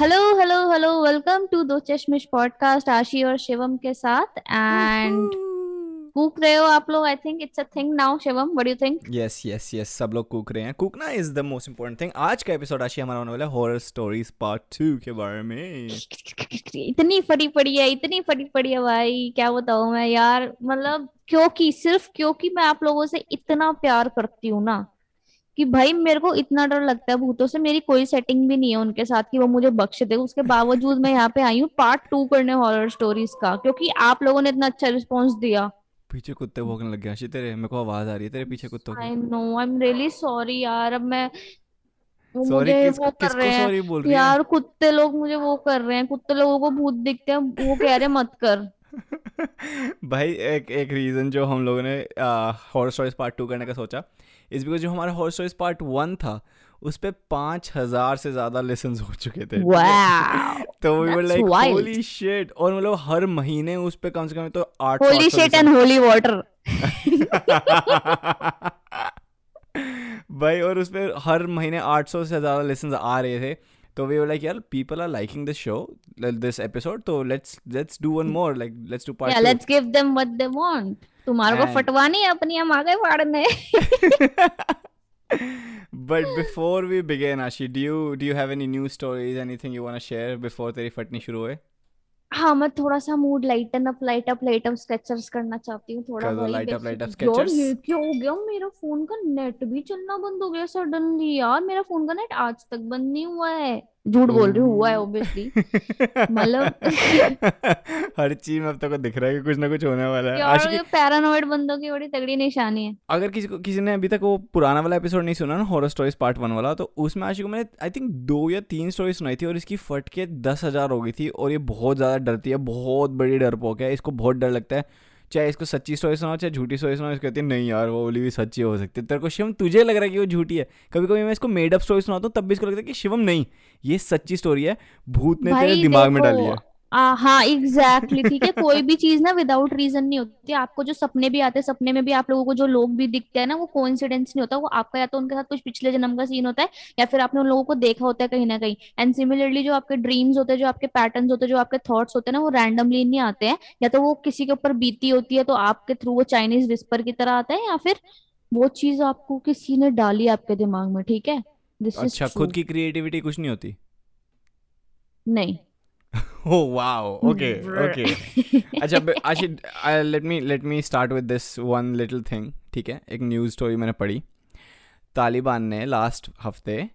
Hello hello hello welcome to Do Chashmish podcast आशी और शिवम के साथ. एंड कूक रहे हो आप लोग? I think it's a thing now Shivam what do you think yes yes yes सब लोग कूक रहे हैं. कूकना is the most important thing आज का एपिसोड आशी हमारा होने वाला है हॉरर स्टोरीज पार्ट टू के बारे में. इतनी फटी पड़ी है इतनी फटी पड़ी है भाई. क्या बताऊँ मैं यार? मतलब क्योंकि सिर्फ़ क्योंकि मैं आप लोगों से इतना प्यार करती हूँ ना कि भाई मेरे को इतना डर लगता है भूतों से मेरी कोई सेटिंग भी नहीं है उनके साथ कि वो मुझे बख्श दे। उसके बावजूद मैं यहाँ पे आई हूँ पार्ट टू करने हॉरर स्टोरीज का क्योंकि आप लोगों ने इतना अच्छा रिस्पॉन्स दिया। पीछे कुत्ते भौंकने लग गए तेरे मेरे को आवाज़ आ रही है तेरे पीछे कुत्तों आई की। No I am really sorry यार अब मैं वो सॉरी मुझे किस वो कर किसको रहे हैं सॉरी बोल रही है? यार कुत्ते लोग मुझे वो कर रहे हैं कुत्ते लोगों को भूत दिखते हैं वो कह रहे हैं मत कर। भाई एक एक रीज़न जो हम लोगों ने हॉरर स्टोरीज पार्ट टू करने का सोचा इस बिकॉज़ जो हमारा हॉर्स स्टोरीज पार्ट वन था उस पर पाँच हज़ार से ज़्यादा लेसन हो चुके थे तो we were like holy shit और मतलब हर महीने उस पर कम से कम तो आठ holy shit and holy water भाई और उस पर हर महीने 800 से ज़्यादा लेसन आ रहे थे। तो वी वर लाइक यार people are liking this show this episode तो let's let's do one more like let's do या part let's give them what they want तुम्हारे को And- फटवानी है अपनी हम आ गए फाड़ने But before we begin, Ashi, do you do you have any news stories, anything you want to share before तेरी फटनी शुरू होए? हाँ मैं थोड़ा सा mood lighten up light up light up sketchers करना चाहती हूँ थोड़ा भाई light up light up up यार ये क्या हो गया? मेरा फ़ोन का नेट भी चलना बंद हो गया सडनली यार। मेरा फ़ोन का नेट आज तक बंद नहीं हुआ है। झूठ बोल रही हूँ हुआ है ऑब्वियसली मतलब हर चीज़ में अब तक दिख रहा है कि कुछ ना कुछ होने वाला है। यार आशी ये पैरानॉइड बंदों की बड़ी तगड़ी निशानी है। अगर किसी को किसी ने अभी तक वो पुराना वाला एपिसोड नहीं सुना ना हॉरर स्टोरीज पार्ट वन वाला तो उसमें आशी को मैंने आई थिंक दो या तीन स्टोरी सुनाई थी और इसकी फट के दस हज़ार हो गई थी और ये बहुत ज़्यादा डरती है बहुत बड़ी डरपोक है इसको बहुत डर लगता है। चाहे इसको सच्ची स्टोरी सुनाओ चाहे झूठी स्टोरी सुनाओ इसको कहती है नहीं यार वो बोली भी सच्ची हो सकती है। तेरे को शिवम तुझे लग रहा है कि वो झूठी है। कभी कभी मैं इसको मेडअप स्टोरी सुनाता हूँ तब भी इसको लगता है कि शिवम नहीं ये सच्ची स्टोरी है भूत ने तेरे दिमाग में डाली है। आ, हाँ एग्जैक्टली ठीक है। कोई भी चीज़ ना विदाउट रीजन नहीं होती। आपको जो सपने भी आते हैं सपने में भी आप लोगों को जो लोग भी दिखते हैं ना वो कोइंसिडेंस नहीं होता। वो आपका या तो उनके साथ कुछ पिछले जन्म का सीन होता है या फिर आपने उन लोगों को देखा होता है कहीं ना कहीं। एंड सिमिलरली जो आपके ड्रीम्स होते हैं जो आपके पैटर्न्स होते हैं जो आपके थॉट्स होते हैं ना वो रैंडमली नहीं आते हैं। या तो वो किसी के ऊपर बीती होती है तो आपके थ्रू वो चाइनीज़ विस्पर की तरह आता है या फिर वो चीज़ आपको किसी ने डाली आपके दिमाग में ठीक है? दिस इज़ अच्छा खुद की क्रिएटिविटी कुछ नहीं होती? नहीं। Oh wow. Okay. Okay. अच्छा Aashi let me let me start with this one little thing ठीक है? एक न्यूज़ स्टोरी मैंने पढ़ी। तालिबान ने लास्ट हफ़्ते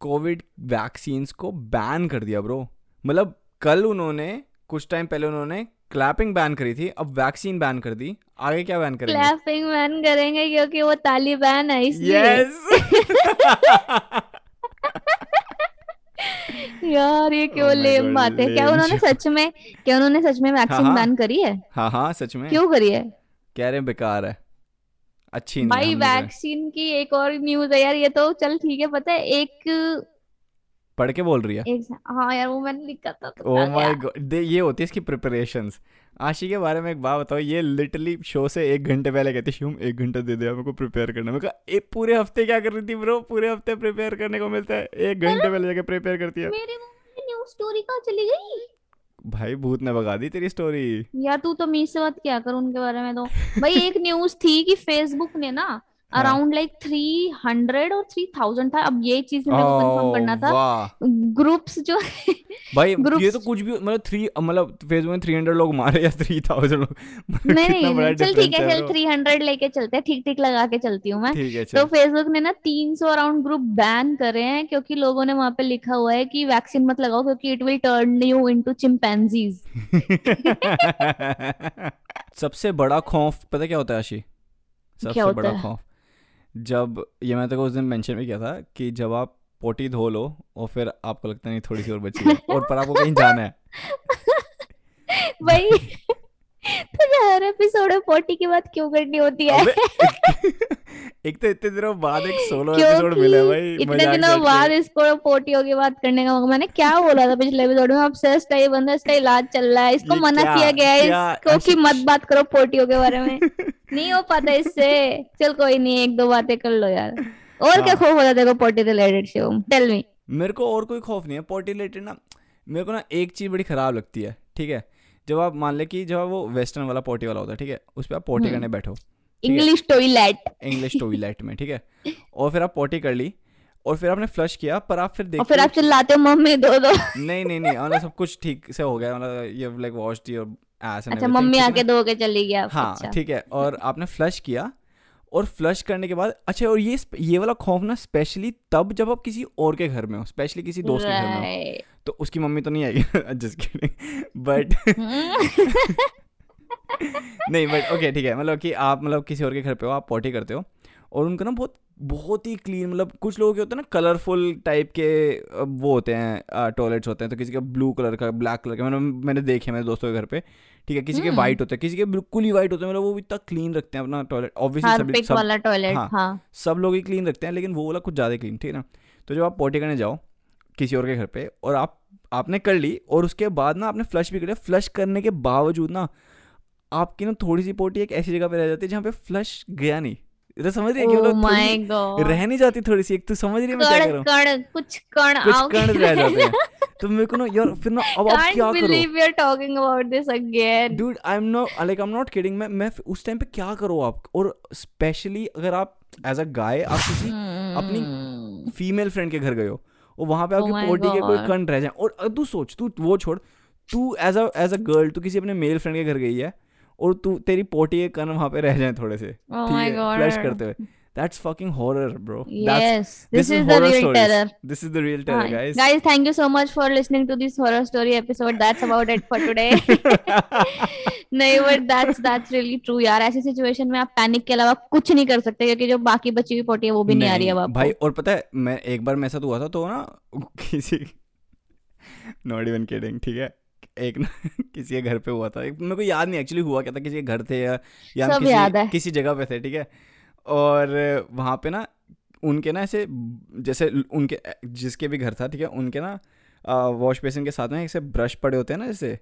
कोविड वैक्सीन्स को बैन कर दिया ब्रो मतलब कल उन्होंने कुछ टाइम पहले उन्होंने क्लैपिंग बैन करी थी अब वैक्सीन बैन कर दी। आगे क्या बैन करेंगे? क्लैपिंग मैन करेंगे क्योंकि वो तालिबान है इसलिए। यस यार ये क्यों Oh लेम बात है? क्या उन्होंने सच में क्या उन्होंने सच में वैक्सीन हाँ। बैन करी है? हाँ हाँ सच में। क्यों करी है? कह रहे बेकार है। अच्छी नहीं भाई। वैक्सीन की एक और न्यूज़ है यार ये तो चल ठीक है पता है एक पढ़ के बोल रही है। एक हाँ यार वो मैंने लिखा था तो ओ माय गॉड ये होती है इसकी प्रिपरेशंस आशी के बारे में एक बात बताओ ये लिटरली शो से एक घंटे पहले कहती शिवम एक घंटा दे दिया मेरे को प्रिपेयर करने। में एक पूरे हफ़्ते क्या कर रही थी ब्रो पूरे हफ़्ते प्रिपेयर करने को मिलता है। एक घंटे पहले जाके प्रिपेयर करती है। मेरे न्यूज़ स्टोरी कहाँ चली गई? भाई भूत ने भगा दी तेरी स्टोरी यार तू तो मीस से बात क्या कर उनके बारे में तो। भाई एक न्यूज़ थी कि फेसबुक ने ना। अराउंड लाइक थ्री हंड्रेड और थ्री थाउज़ेंड था। अब ये चीज़ मेरे को कंफर्म करना था। ग्रुप्स जो भाई ये Groups- तो कुछ भी मतलब थ्री मतलब फेसबुक में थ्री हंड्रेड लोग मारे या थ्री थाउज़ेंड लोग। मतलब नहीं नहीं चल ठीक है चल थ्री हंड्रेड लेके चलते हैं। ठीक ठीक लगा के चलती हूँ मैं। तो फेसबुक ने ना 300 अराउंड ग्रुप बैन करे हैं क्योंकि लोगों ने वहाँ पे लिखा हुआ है कि वैक्सीन मत लगाओ क्योंकि it will turn you into chimpanzees सबसे बड़ा खौफ पता क्या होता है आशी? सबसे बड़ा? खौफ। जब, ये मैं तो उस दिन मेंशन भी किया था कि जब आप पोटी धो लो और फिर आपको लगता नहीं, थोड़ी सी और बची है और पर आपको कहीं जाना है। भाई तुझे हर एपिसोड में पोटी की बात क्यों करनी होती है? एक तो इतने दिनों बाद एक सोलो एपिसोड मिला भाई इतने दिनों बाद इसको पोटियों की बात करने का मैंने क्या बोला था पिछले एपिसोड में? अब से इसका ये बंदा इसका इलाज चल रहा है इसको मना किया गया है इसको कि मत बात करो पोटियों के बारे में। नहीं हो पाता इससे। चल कोई नहीं एक दो बातें कर लो यार। और क्या हाँ। खौफ होता है देखो potty related Shivam tell me? मेरे को और कोई खौफ नहीं है। पोटी रिलेटेड ना मेरे को ना एक चीज़ बड़ी ख़राब लगती है ठीक है? जब आप मान ले कि जब वो वेस्टर्न वाला पोटी वाला होता है ठीक है? उस पर आप पोटी हम्म। करने बैठो इंग्लिश टॉयलेट इंग्लिश टॉयलेट में ठीक है? और फिर आप पोटी कर ली और फिर आपने फ्लश किया पर आप फिर देखते फिर आप चिल्लाते हो मम्मी दो दो. नहीं नहीं नहीं मतलब सब कुछ ठीक से हो गया मतलब ये लाइक वॉश्ड योर एस अच्छा मम्मी आके दो के चली गया हाँ अच्छा। ठीक है और आपने फ्लश किया और फ्लश करने के बाद अच्छा और ये ये वाला खौफ ना स्पेशली तब जब आप किसी और के घर में हो स्पेशली किसी दोस्त के घर में हो. तो उसकी मम्मी तो नहीं आएगी जस्ट किडिंग बट हम्म। नहीं बट ओके ठीक है मतलब कि आप मतलब किसी और के घर पे हो आप पॉटी करते हो और उनका ना बहुत बहुत ही क्लीन मतलब कुछ लोगों के होते हैं ना कलरफुल टाइप के वो होते हैं टॉयलेट्स होते हैं तो किसी का ब्लू कलर का ब्लैक कलर का मैंने मैंने देखे मेरे दोस्तों के घर पे ठीक है किसी के हम्म। वाइट होते हैं किसी के बिल्कुल ही वाइट होते हैं मतलब वो इतना क्लीन रखते हैं अपना टॉयलेट ऑब्वियसली सभी सब वाला टॉयलेट हाँ। हाँ सब लोग ही क्लीन रखते हैं लेकिन वो वाला कुछ ज़्यादा क्लीन ठीक है ना तो जब आप पोटी करने जाओ किसी और के घर पे और आप आपने कर ली और उसके बाद ना आपने फ्लश भी कर लिया। फ्लश करने के बावजूद ना आपकी ना थोड़ी सी पोटी एक ऐसी जगह पे रह जाती है जहाँ पे फ्लश गया नहीं। इधर समझ रही है ओह मतलब रह नहीं जाती थोड़ी सी एक तो समझ रही है मैं क्या कर। रहा हूँ कुछ कण कुछ कण रह जाते हैं। तो मेरे को ना यार फिर ना अब आप क्या करो? believe we are talking about this again dude I am not like I am not kidding मैं मैं उस टाइम पे क्या करो आप? और स्पेशली अगर आप एज अ गाय आप किसी अपनी हम्म। फीमेल फ्रेंड के घर गए हो और वहाँ पे Oh आपके my पोटी के कोई कंट कण रह जाए। और तू सोच तू वो छोड़। तू as a as a girl तू किसी अपने मेल फ्रेंड के घर गई है और तू तेरी पोटी के कन वहाँ पे रह जाए थोड़े से। Oh फ्लश करते हुए। That's fucking horror bro Yes, this is the real terror. This is the real terror Hi. Guys Guys, thank you so much for listening to this horror story episode. That's about it for today. नहीं but that's that's really true यार ऐसी situation में आप panic के अलावा कुछ नहीं कर सकते क्योंकि जो बाकी बची हुई पोटी है वो भी नहीं, आ रही है आपको भाई और पता है मैं एक बार मेरे साथ हुआ था तो ना किसी नॉट इवन किडिंग ठीक है एक ना किसी के घर पे हुआ था मेरे को याद नहीं एक्चुअली हुआ क्या था किसी के घर थे या या याद है। किसी किसी जगह पे थे ठीक है और वहाँ पे ना उनके ना ऐसे जैसे उनके जिसके भी घर था ठीक है उनके ना वॉश बेसिन के साथ में ऐसे ब्रश पड़े होते हैं ना जैसे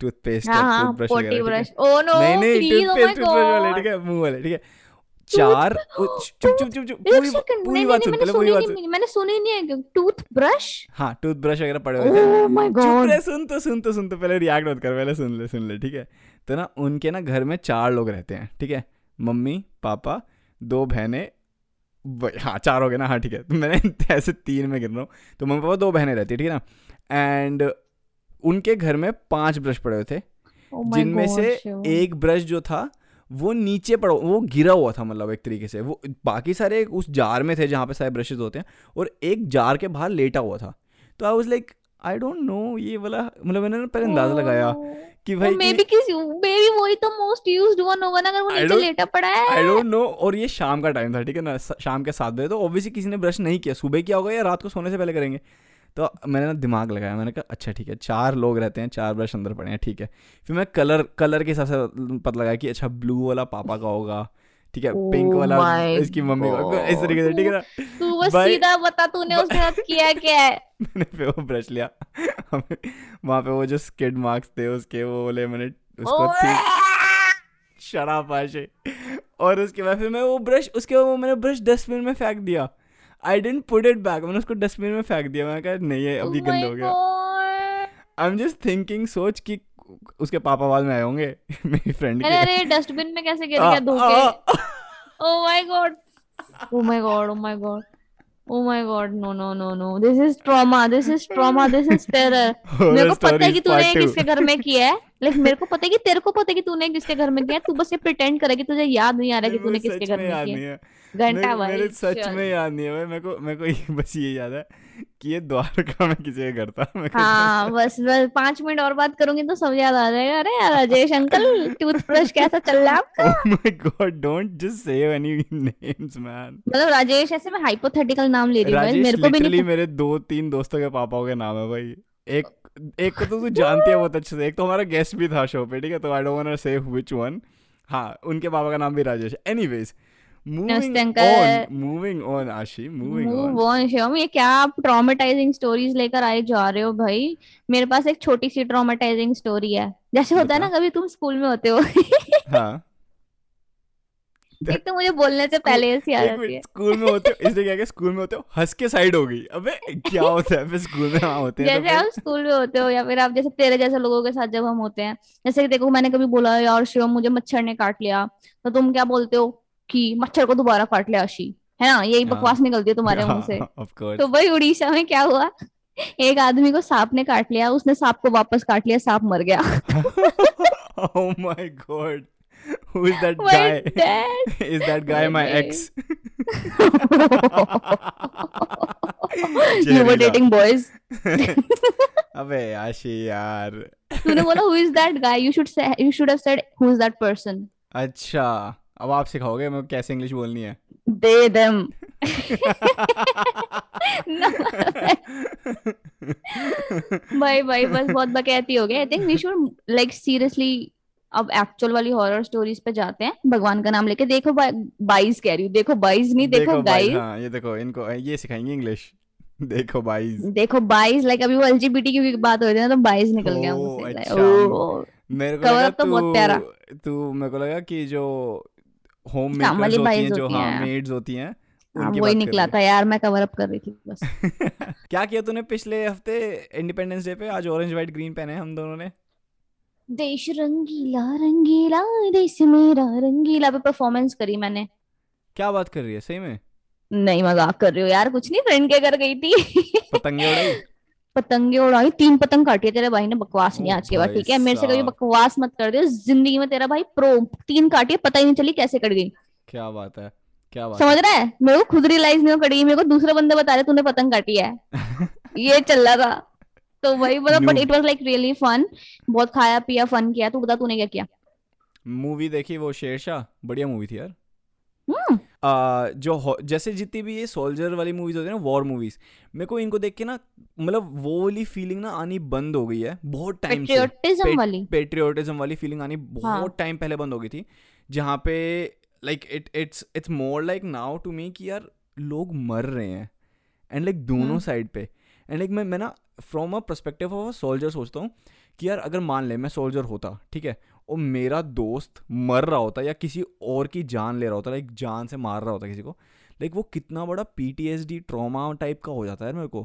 टूथपेस्ट हाँ हाँ टूथब्रश वगैरह ब्रश। नहीं नहीं टूथपेस्ट टूथब्रश वाले ठीक है मुँह वाले ठीक है। चार चुप चुप चुप चुप पूरी पूरी बात सुन पहले पूरी बात नहीं सुन। मैंने सुनी नहीं है टूथ ब्रश हाँ टूथ ब्रश वगैरह पड़े हुए थे ओह चुप रहे सुन तो सुन तो सुन तो पहले रिएक्ट मत कर पहले सुन ले सुन ले ठीक है? तो ना उनके ना घर में चार लोग रहते हैं ठीक है? मम्मी पापा दो बहनें हाँ चार हो गए ना हाँ ठीक है। तो मैंने ऐसे तीन में गिन रहा हूँ। तो मम्मी पापा दो बहनें रहती है ठीक है ना? एंड उनके घर में पाँच ब्रश पड़े हुए थे Oh जिनमें से एक ब्रश जो था वो नीचे पड़ा वो गिरा हुआ था मतलब एक तरीके से। वो बाकी सारे उस जार में थे जहाँ पे सारे ब्रशेज होते हैं और एक जार के बाहर लेटा हुआ था। तो I was like I don't know ये वाला मतलब मैंने ना पहले अंदाज़ा लगाया कि भाई मे बी किसी मे बी वही तो मोस्ट यूज्ड वन होगा ना अगर वो नीचे लेटा पड़ा है। आई डोंट नो और ये शाम का टाइम था ठीक है ना शाम के सात बजे तो ऑब्वियसली किसी ने ब्रश नहीं किया। सुबह किया होगा या रात को सोने से पहले करेंगे। तो मैंने ना दिमाग लगाया मैंने कहा अच्छा ठीक है चार लोग रहते हैं चार ब्रश अंदर पड़े हैं ठीक है। फिर मैं कलर कलर के हिसाब से पता लगाया कि अच्छा ब्लू वाला पापा का होगा ठीक है पिंक Oh वाला इसकी मम्मी का इस तरीके से ठीक है ना? तू बस सीधा बता तूने उसके साथ किया क्या? है मैंने फिर वो ब्रश लिया। वहाँ पे वो जो स्किड मार्क्स थे उसके वो बोले मैंने उसको ठीक शराब आशे और उसके बाद फिर मैं वो ब्रश उसके बाद वो मैंने ब्रश डस्टबिन में फेंक दिया। I didn't put it back मैंने उसको डस्टबिन में फेंक दिया। मैंने कहा नहीं ये अभी Oh गंदा हो गया। आई एम जस्ट थिंकिंग सोच कि उसके पापा बाद में आए होंगे मेरी फ्रेंड के अरे डस्टबिन में कैसे गिर गया धो के Oh my god. Oh my god. Oh my god. Oh my god. No no no no. This is trauma. This is trauma. This is terror. मेरे को पता है कि तूने. किसके घर में किया है लाइक मेरे को पता है कि तेरे को पता है कि तूने किसके घर में किया है तू बस ये प्रिटेंड करे कि तुझे याद नहीं आ रहा कि तूने किसके घर में किया घंटा भाई मेरे सच में याद नहीं है भाई मेरे को मेरे को बस ये याद है कि ये द्वारका में किसी के घर था मैं हाँ बस बस पाँच मिनट और बात करूँगी तो सब याद आ जाएगा। अरे यार राजेश अंकल टूथब्रश कैसा चल रहा है आपका? Oh my god don't just say any names man. मतलब राजेश ऐसे मैं हाइपोथेटिकल नाम ले रही हूँ मेरे को भी लिटरली नहीं मेरे दो तीन दोस्तों के पापाओं के नाम है भाई। एक एक को तो तू जानती है बहुत अच्छे से एक तो हमारा गेस्ट भी था शो पे ठीक है? तो I don't want to say which one हाँ उनके पापा का नाम भी Rajesh. Anyways moving on. Moving on Ashi moving on move on Shivam ये क्या आप ट्रॉमेटाइजिंग स्टोरीज लेकर आए जा रहे हो भाई? मेरे पास एक छोटी सी ट्रॉमेटाइजिंग स्टोरी है। जैसे होता है ना। कभी तुम स्कूल में होते हो। हाँ। एक तो मुझे बोलने से पहले ऐसी आ जाती है। स्कूल में होते हो इसलिए क्या कि स्कूल में होते हो हंस के साइड हो गई। अबे क्या होता है? फिर स्कूल में वहाँ होते हैं तो जैसे आप स्कूल में होते हो या फिर आप जैसे तेरे जैसे लोगों के साथ जब हम होते हैं जैसे कि देखो मैंने कभी बोला यार शिवम मुझे मच्छर ने काट लिया। तो तुम क्या बोलते हो? कि मच्छर को दोबारा काट लिया आशी है ना यही हाँ। बकवास निकलती है तुम्हारे मुँह से तो भाई उड़ीसा में क्या हुआ एक आदमी को सांप ने काट लिया उसने सांप को वापस काट लिया सांप मर गया oh my god who is that guy dad. is that guy My ex you were dating boys अबे आशी यार तूने बोला who is that guy you should say you should have said who is that person अच्छा अब आप सिखाओगे मैं कैसे इंग्लिश बोलनी है? them No. भाई भाई बस बहुत बकैती हो गए I think we should like seriously अब एक्चुअल वाली हॉरर स्टोरीज पे जाते हैं। भगवान का नाम लेके देखो बाईस कह रही हूँ। देखो बाईस नहीं देखो भाई गाइस हाँ ये देखो इनको ये सिखाएँगे इंग्लिश देखो बाईस देखो बाईस लाइक अभी वो एलजीबीटी की बात हो रही थी ना तो बाईस निकल गया ओ, मुँह से अच्छा। ओ, मेरे को लगा तो बहुत प्यारा। तू तू मेरे को लगा कि जो होम मेकर्स होती हैं जो हाँ। मेड्स होती हैं हाँ वही निकला था यार मैं कवर अप कर रही थी बस। क्या किया तूने पिछले हफ़्ते इंडिपेंडेंस डे पे? आज ऑरेंज व्हाइट ग्रीन पहने हम दोनों ने। देश रंगीला रंगीला देश मेरा रंगीला। पे परफॉर्मेंस करी मैंने। क्या बात कर रही है? सही में? नहीं मज़ाक कर रही हो यार कुछ नहीं फ्रेंड के घर गई थी। पतंगे उड़ाई? पतंगे उड़ाई तीन पतंग काटी है तेरे भाई ने बकवास नहीं आज के बाद ठीक है? मेरे से कभी बकवास मत कर दियो ज़िंदगी में तेरा भाई प्रो तीन काटी है पता ही नहीं चली कैसे कट गई। क्या बात है क्या बात समझ रहा है? मेरे को खुद रियलाइज़ नहीं हो कटी मेरे को दूसरे बंदे बता रहे तूने पतंग काटी है। ये चल रहा था। तो वही मतलब but it was like really fun बहुत खाया पिया फन किया तू बता तूने क्या किया? मूवी देखी वो शेरशाह? बढ़िया मूवी थी यार। जो जैसे जितनी भी ये सोल्जर वाली मूवीज़ होती है ना वॉर मूवीज़ मेरे को इनको देख के ना मतलब वो वाली फीलिंग ना आनी बंद हो गई है बहुत टाइम से पेट्रियोटिज्म वाली पेट्रियोटिज्म वाली फीलिंग आनी हाँ। बहुत टाइम पहले बंद हो गई थी जहाँ पे like it it's it's more like now to me कि यार लोग मर रहे हैं एंड लाइक दोनों हम्म। साइड पे एंड लाइक मैं मैं ना from a perspective of a soldier सोचता हूँ कि यार अगर मान ले मैं सोल्जर होता ठीक है और मेरा दोस्त मर रहा होता या किसी और की जान ले रहा होता लाइक जान से मार रहा होता किसी को लाइक वो कितना बड़ा पीटीएसडी ट्रॉमा टाइप का हो जाता है मेरे को।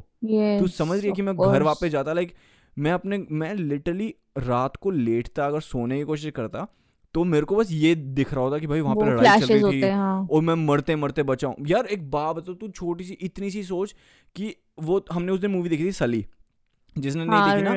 तू समझ रही है कि मैं घर वापस जाता लाइक मैं अपने मैं लिटरली रात को लेटता अगर सोने की कोशिश करता तो मेरे को बस ये दिख रहा होता कि भाई वहाँ पे लड़ाई चल रही थी हाँ और मैं मरते मरते बचाऊं यार एक बात बता तू छोटी सी इतनी सी सोच कि वो हमने उस दिन मूवी देखी थी सली जिसने नहीं हाँ देखी ना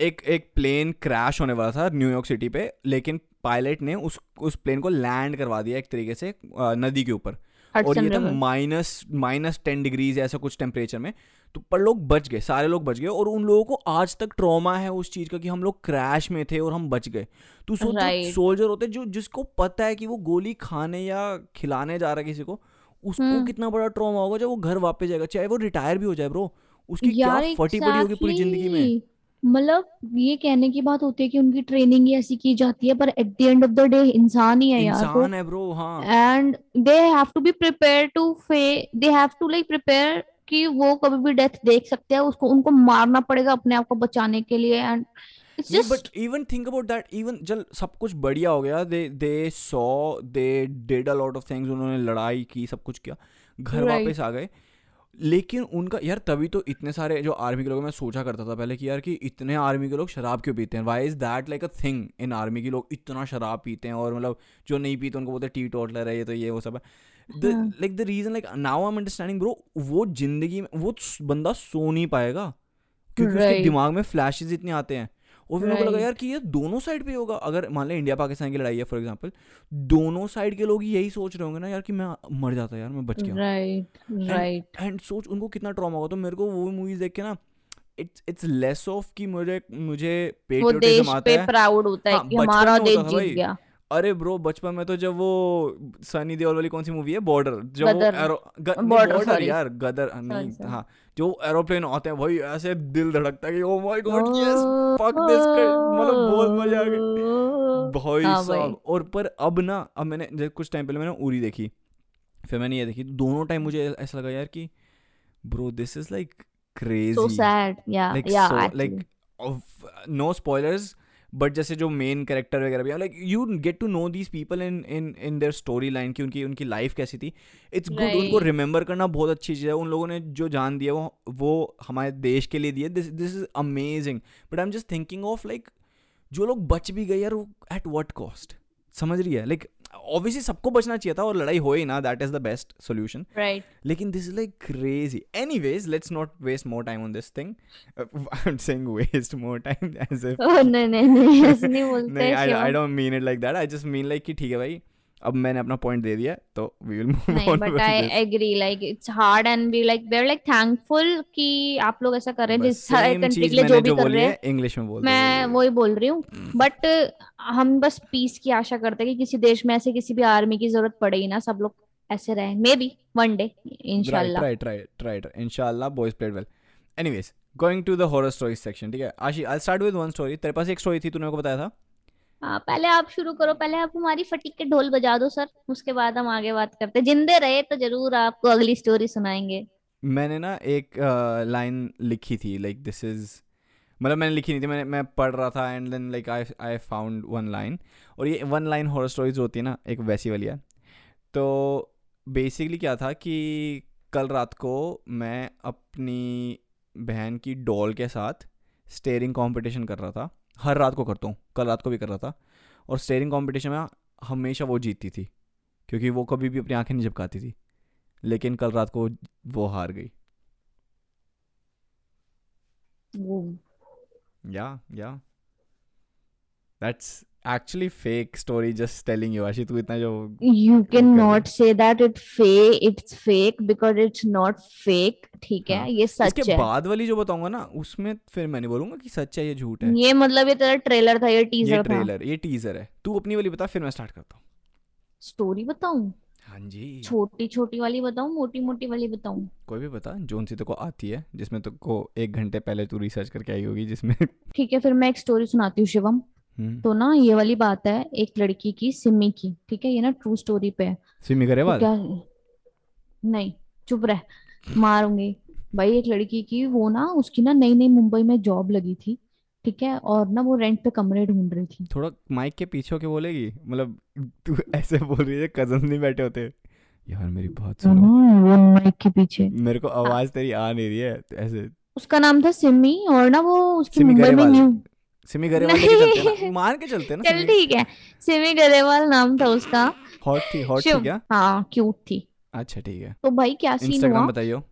एक एक प्लेन क्रैश होने वाला था न्यूयॉर्क सिटी पे लेकिन पायलट ने उस उस प्लेन को लैंड करवा दिया एक तरीके से नदी के ऊपर। और ये था माइनस माइनस टेन डिग्रीज ऐसा कुछ टेम्परेचर में। तो पर लोग बच गए सारे लोग बच गए और उन लोगों को आज तक ट्रॉमा है उस चीज़ का कि हम लोग क्रैश में थे और हम बच गए। तो सोच Right. सोल्जर होते जो जिसको पता है कि वो गोली खाने या खिलाने जा रहा है किसी को उसको हम्म। कितना बड़ा ट्रॉमा होगा जब वो घर वापस जाएगा चाहे वो रिटायर भी हो जाए ब्रो उसकी क्या फटी पड़ी होगी पूरी ज़िंदगी में? मतलब ये कहने की बात होती है कि उनकी ट्रेनिंग ही ऐसी की जाती है पर at the end of the day इंसान ही है यार वो। इंसान है ब्रो हाँ। And they have to be prepare to face they have to like prepare कि वो कभी भी डेथ देख सकते हैं उसको उनको मारना पड़ेगा अपने आप को बचाने के लिए एंड इट्स नहीं just but even think about that even जल सब कुछ बढ़िया हो गया। They they saw they did a lot of things उन्होंने लड़ाई की सब कुछ किया। घर Right. वापस आ गए। लेकिन उनका यार तभी तो इतने सारे जो आर्मी के लोग मैं सोचा करता था पहले कि यार कि इतने आर्मी के लोग शराब क्यों पीते हैं why is that like a thing in army के लोग इतना शराब पीते हैं और मतलब जो नहीं पीते उनको बोलते टी टोटलर है ये तो ये वो सब है। Like the reason like now I am understanding bro वो ज़िंदगी में वो बंदा सो नहीं पाएगा क्योंकि right. उसके दिमाग में फ्लैशेस इतने आते हैं और फिर मेरे को लगा यार कि ये दोनों साइड पे होगा। अगर मान लें इंडिया पाकिस्तान की लड़ाई है फॉर एग्जांपल दोनों साइड के लोग यही सोच रहे होंगे ना यार कि मैं मर जाता यार मैं बच गया राइट राइट एंड सोच उनको कितना ट्रॉमा होगा। तो मेरे को वो मूवीज़ देख के ना इट्स इट्स लेस ऑफ़ कि मुझे मुझे वो देश पेट्रियोटिज्म आता पे है। प्राउड होता है हाँ, कि हमारा देश। जीत गया। अरे ब्रो बचपन में तो जब वो सनी देओल वाली कौन सी मूवी है? बॉर्डर जब बॉर्डर. यार गदर नहीं हाँ जो एरोप्लेन आते हैं भाई ऐसे दिल धड़कता है कि ओ my god yes fuck this मतलब बहुत मज़ा आ गया। भाई हाँ साहब और पर अब ना अब मैंने कुछ टाइम पहले मैंने उरी देखी फिर मैंने ये देखी दोनों टाइम मुझे ऐसा लगा यार कि bro this is like crazy yeah so actually. like of no spoilers but जैसे जो मेन कैरेक्टर वगैरह भी like you get to know these people in in in their story line की उनकी उनकी लाइफ कैसी थी। इट्स गुड उनको रिमेंबर करना बहुत अच्छी चीज़ है। उन लोगों ने जो जान दिया वो वो हमारे देश के लिए दिए this this is amazing but I am just thinking of like जो लोग बच भी गए यार वो एट वट कॉस्ट समझ रही है? लाइक ऑब्वियसली सबको बचना चाहिए था और लड़ाई हो ही ना that is the best solution right लेकिन this is like crazy anyways let's not waste more time on this thing saying waste more time as if नहीं नहीं नहीं ऐसे नहीं बोलते नहीं I don't mean it like that I just mean like कि ठीक है भाई अब मैंने अपना पॉइंट दे दिया तो we will move on but I agree like it's hard and we like we are like thankful कि आप लोग ऐसा कर रहे हैं जिस कंट्री के लिए जो भी कर रहे हैं इंग्लिश में बोल दो। मैं वही बोल रही हूँ बट हम बस पीस की आशा करते हैं कि किसी देश में ऐसे किसी भी आर्मी की ज़रूरत पड़े ही ना सब लोग ऐसे रहे मे बी वन डे इंशाल्लाह right right right inshallah boys played well. Anyways going to the horror stories section ठीक है? आशी i'll start with one story. तेरे पास एक स्टोरी थी तूने को बताया था? हाँ पहले आप शुरू करो, पहले आप हमारी फटीक के ढोल बजा दो सर, उसके बाद हम आगे बात करते जिंदे रहे तो ज़रूर आपको अगली स्टोरी सुनाएँगे। मैंने ना एक लाइन लिखी थी लाइक दिस इज़ मतलब मैंने लिखी नहीं थी, मैंने, मैं पढ़ रहा था and then like I I found one line और ये वन लाइन हॉरर स्टोरीज होती है ना, एक वैसी वाली है। तो बेसिकली क्या था कि कल रात को मैं अपनी बहन की डॉल के साथ स्टेयरिंग कंपटीशन कर रहा था। हर रात को करता हूँ। कल रात को भी कर रहा था। और स्टेयरिंग कॉम्पिटिशन में हमेशा वो जीतती थी। क्योंकि वो कभी भी अपनी आँखें नहीं झपकाती थी। लेकिन कल रात को वो हार गई। या या that's fake story just telling you Ashi तू इतना जो you cannot say that it fake it's fake because it's not fake ठीक है? हाँ। ये इसके सच है। बाद वाली जो बताऊँगा ना उसमें फिर मैं नहीं बोलूँगा कि सच है ये झूठ है। ये मतलब ये तेरा ट्रेलर था ये ये टीजर था। ट्रेलर ये टीजर है। तू अपनी वाली बता फिर मैं स्टार्ट करता हूँ। स्टोरी बताऊँ? हाँ जी। छोटी छोटी वाली बताऊँ मोटी मोटी वाली बताऊँ? कोई भी बता जोन सी तेरे को आती है जिसमें तेरे को एक घंटे पहले तू रिसर्च करके आई होगी जिसमें ठीक है फिर मैं एक स्टोरी सुनाती हूँ शिवम। तो ना ये वाली बात है एक लड़की की सिमी की ठीक है? ये ना ट्रू स्टोरी पे है। सिमी तो गरेवाल क्या नहीं चुप रह मारूँगी। भाई एक लड़की की वो ना उसकी ना नई नई मुंबई में जॉब लगी थी ठीक है? और ना वो रेंट पे कमरे ढूंढ रही थी। थोड़ा माइक के पीछे होके बोलेगी? मतलब तू ऐसे बोल रही है कज़न नहीं बैठे होते? यार मेरी बात सुनो। हम्म, वो माइक के पीछे। मेरे को आवाज़ तेरी आ नहीं रही है तो ऐसे उसका नाम था सिमी और ना वो उसकी मुंबई में न्यू सिमी गरेवाल लेके चलते ना? मान के चलते ना चल ठीक है। सिमी गरेवाल नाम था उसका। हॉट थी हॉट थी क्या? हाँ क्यूट थी। अच्छा ठीक है। तो भाई क्या सीन हुआ? इंस्टाग्राम बताइयो।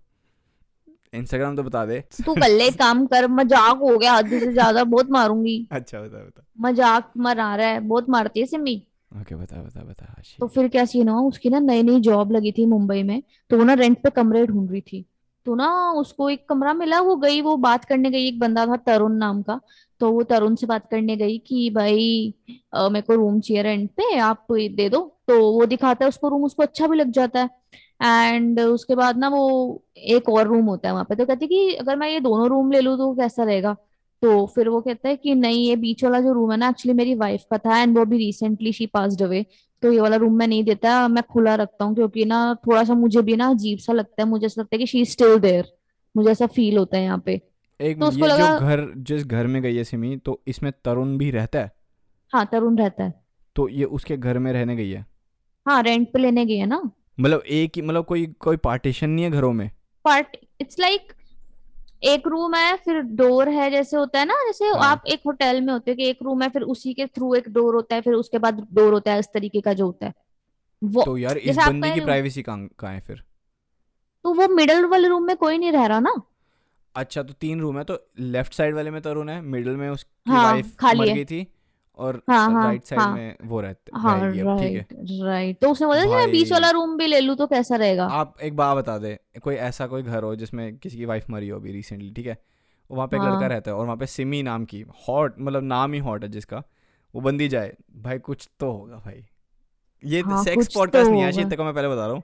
इंस्टाग्राम तो बता दे। तू कर ले एक काम कर मज़ाक हो गया। हद से ज़्यादा बहुत मारूँगी। अच्छा बता बता। मज़ाक मरा रहा है बहुत मारती है सिमी। ओके बता बता बता तो फिर क्या सीन हुआ? उसकी ना नई नई जॉब लगी थी मुंबई में। तो वो ना रेंट पे कमरे ढूंढ रही थी। तो ना उसको एक कमरा मिला वो गई वो बात करने गई। एक बंदा था तरुण नाम का। तो वो तरुण से बात करने गई कि भाई मेरे को रूम चाहिए रेंट पे, आप दे दो। तो वो दिखाता है उसको रूम उसको अच्छा भी लग जाता है। एंड उसके बाद ना वो एक और रूम होता है वहाँ पे। तो कहती कि अगर मैं ये दोनों रूम ले लूँ तो कैसा रहेगा? तो फिर वो कहता है कि नहीं, ये बीच वाला जो रूम है ना एक्चुअली मेरी वाइफ का था एंड वो भी रिसेंटली शी पास्ड अवे तो ये वाला रूम मैं नहीं देता, मैं खुला रखता हूँ क्योंकि ना थोड़ा सा मुझे भी ना अजीब सा लगता है। मुझे ऐसा लगता है कि शी स्टिल देयर मुझे ऐसा फील होता है यहाँ पे। एक तो उसको ये लगा जो घर जिस घर में गई है सिमी तो इसमें तरुण भी रहता है? हाँ तरुण रहता है। तो ये उसके घर में रहने गई है? हाँ रेंट पे लेने गई है ना। मतलब एक ही मतलब कोई कोई पार्टीशन नहीं है घरों में? पार्ट इट्स लाइक एक रूम है फिर डोर है जैसे होता है ना जैसे हाँ। आप एक होटल में होते हो कि एक रूम है फिर उसी के थ्रू एक डोर होता है फिर उसके बाद डोर होता है इस तरीके का जो होता है। वो तो यार इस बंदी की प्राइवेसी कहाँ है फिर? तो वो मिडल वाले रूम में कोई नहीं रह रहा ना। अच्छा तो तीन रूम है तो लेफ़्ट साइड वाले में तरुण है मिडिल में उसकी हाँ वाइफ मर गई थी और हाँ हाँ राइट साइड हाँ। में वो रहते हाँ ठीक है। राइट राइट तो उसने बोला कि मैं बीच वाला रूम भी ले लूँ तो कैसा रहेगा? आप एक बात बता दे कोई ऐसा कोई घर हो जिसमें किसी की वाइफ मरी हो अभी रिसेंटली ठीक है? वहाँ पे एक लड़का हाँ। रहता है और वहाँ पे सिमी नाम की हॉट मतलब नाम ही हॉट है जिसका वो बंदी जाए भाई कुछ तो होगा भाई। ये हाँ सेक्स तो पॉडकास्ट नहीं है होगा। तेरे मैं पहले बता रहा हूँ।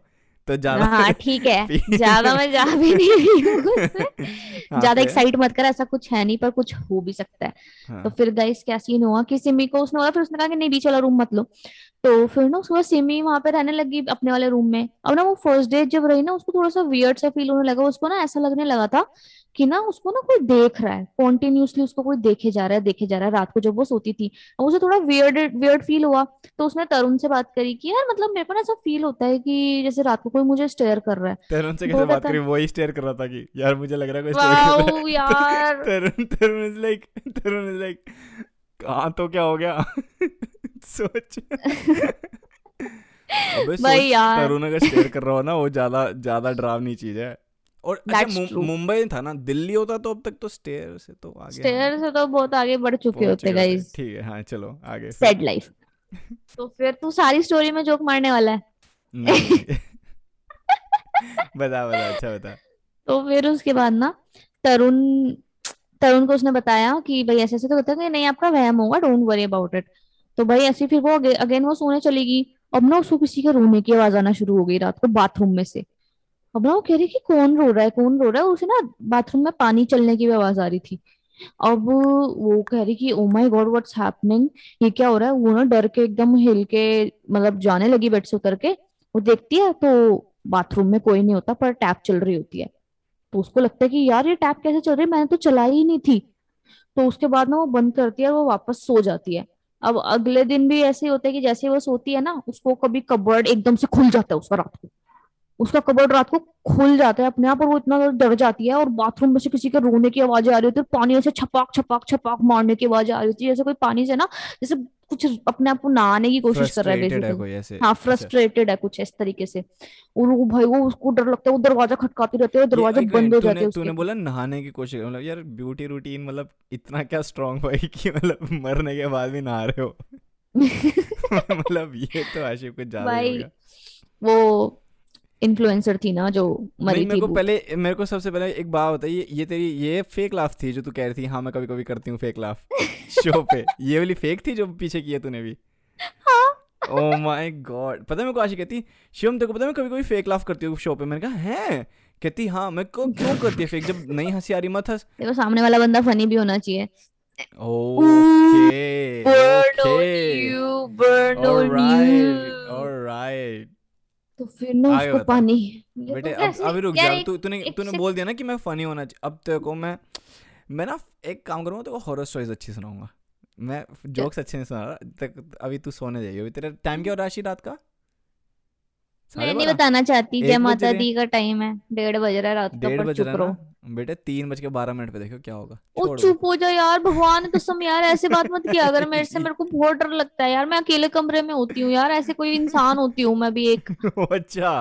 तो ज़्यादा हाँ ठीक है। ज़्यादा मैं जा भी नहीं रही हूँ ज़्यादा एक्साइट मत कर ऐसा कुछ है नहीं पर कुछ हो भी सकता है। तो हाँ फिर गाइस क्या सीन हुआ? कि सिमी को उसने बोला फिर उसने कहा कि नहीं बीच वाला रूम मत लो। तो फिर ना सुबह सिमी वहाँ पे रहने लगी अपने वाले रूम में। अब ना वो फ़र्स्ट डे जब रही ना उसको थोड़ा सा वियर्ड सा फील होने लगा। उसको ना ऐसा लगने लगा था कि ना उसको ना कोई देख रहा है कॉन्टिन्यूसली उसको कोई देखे जा रहा है देखे जा रहा है रात को जब वो सोती थी और उसे थोड़ा वियर्ड वियर्ड फील हुआ तो उसने तरुण से बात करी कि यार मतलब मेरे को ना ऐसा फील होता है कि जैसे रात को कोई मुझे स्टेयर कर रहा है। तरुण से कैसे बात करी? वही स्टेयर कर रहा था कि यार मुझे लग रहा है कोई स्टेयर कर रहा है। यार। Tarun Tarun is like Tarun is like हाँ तो क्या हो गया? सोच। अबे भाई यार। तरुण अगर स्टेयर कर रहा हो ना वो ज़्यादा ज़्यादा डरावनी चीज़ है। और अच्छा मुंबई था ना दिल्ली होता तो अब तक तो स्टेयर से तो आगे स्टेयर से तो बहुत आगे बढ़ चुके होते गाइस ठीक है हाँ चलो आगे सेड लाइफ तो फिर तू सारी स्टोरी में जोक मारने वाला है। बता बता अच्छा बता। तो फिर उसके बाद ना तरुण तरुण को उसने बताया कि भाई ऐसे ऐसे तो होता है नहीं आपका वहम होगा डोंट वरी अबाउट इट तो भाई ऐसे फिर वो अगेन वो सोने चली गई। अब ना उसको किसी के रोने की आवाज़ आना शुरू हो गई रात को बाथरूम में से। अब वो कह रही कि कौन रो रहा है, कौन रो रहा है? उसे ना बाथरूम में पानी चलने की भी आवाज़ आ रही थी। अब वो कह रही कि oh my God what's happening ये क्या हो रहा है? वो ना डर के एकदम हिल के मतलब जाने लगी बेड से उतर के। वो देखती है तो बाथरूम में कोई नहीं होता, पर टैप चल रही होती है। तो उसको लगता है कि, यार, ये टैप कैसे चल रही है? मैंने तो चलाई ही नहीं थी। तो उसके बाद ना वो बंद करती है और वो वापस सो जाती है। अब अगले दिन भी ऐसे होता है कि जैसे वो सोती है ना, उसको कभी कबर्ड एकदम से खुल जाता है, उसका रात को। उसका कबर्ड रात को खुल जाता है अपने आप और वो इतना डर जाती है और बाथरूम में से किसी के रोने की आवाज़ें आ रही होती है पानी ऐसे छपाक छपाक छपाक मारने की आवाज़ें आ रही होती है जैसे कोई पानी से ना जैसे कुछ अपने आप को नहाने की कोशिश कर रहा है बेसिकली हाँ अच्छा। फ्रस्ट्रेटेड है कुछ इस तरीके से। और वो भाई वो उसको डर लगता है वो दरवाज़ा खटकाती रहती है और दरवाजे बंद हो जाते हैं तूने बोला नहाने की कोशिश मतलब यार ब्यूटी रूटीन मतलब इतना क्या स्ट्रांग भाई कि मतलब मरने के बाद भी नहा रहे हो। मतलब ये तो आशिफ कुछ ज़्यादा भाई वो इन्फ्लुएंसर थी ना जो मरी मेरे को पहले मेरे को सबसे पहले एक बात बताइए ये तेरी ये फेक लाफ थी जो तू कह रही थी हाँ मैं कभी कभी करती हूँ फेक लाफ शो पे। ये वाली फेक थी जो पीछे की है तूने भी? हाँ। ओ माय गॉड पता मेरे को आशी कहती शिवम तेरे को पता मैं कभी कभी फेक लाफ करती हूँ शो पे? मैंने कहा है? कहती हाँ मैं को क्यों करती है फेक जब नहीं हँसी आ रही मत हंस. देखो सामने वाला बंदा फनी भी होना चाहिए। Okay okay on alright alright तो फिर ना आगे उसको बता। पानी ये बेटे तो अब अभी रुक जा एक तू तूने एक तूने से बोल दिया ना कि मैं फनी होना चाहिए अब तेरे को मैं मैं ना एक काम करूँगा तेरे को हॉरर स्टोरीज अच्छी सुनाऊँगा। मैं जोक्स अच्छे नहीं सुना रहा तक अभी तू सोने जाइए अभी तेरा टाइम क्या हो रहा है राशि रात का? साढ़े मैं नहीं बारह। बताना चाहती जय एक बज माता रहे हैं दी का टाइम है। डेढ़ बज रहा है रात का डेढ़ पर बज चुप रहा है रहो। ना बेटे तीन बज के बारह मिनट पे देखो क्या होगा। ओ चुप हो जा यार भगवान की कसम यार ऐसे बात मत किया अगर मेरे से मेरे को बहुत डर लगता है यार मैं अकेले कमरे में होती हूँ यार ऐसे कोई इंसान होती हूँ मैं भी एक। अच्छा।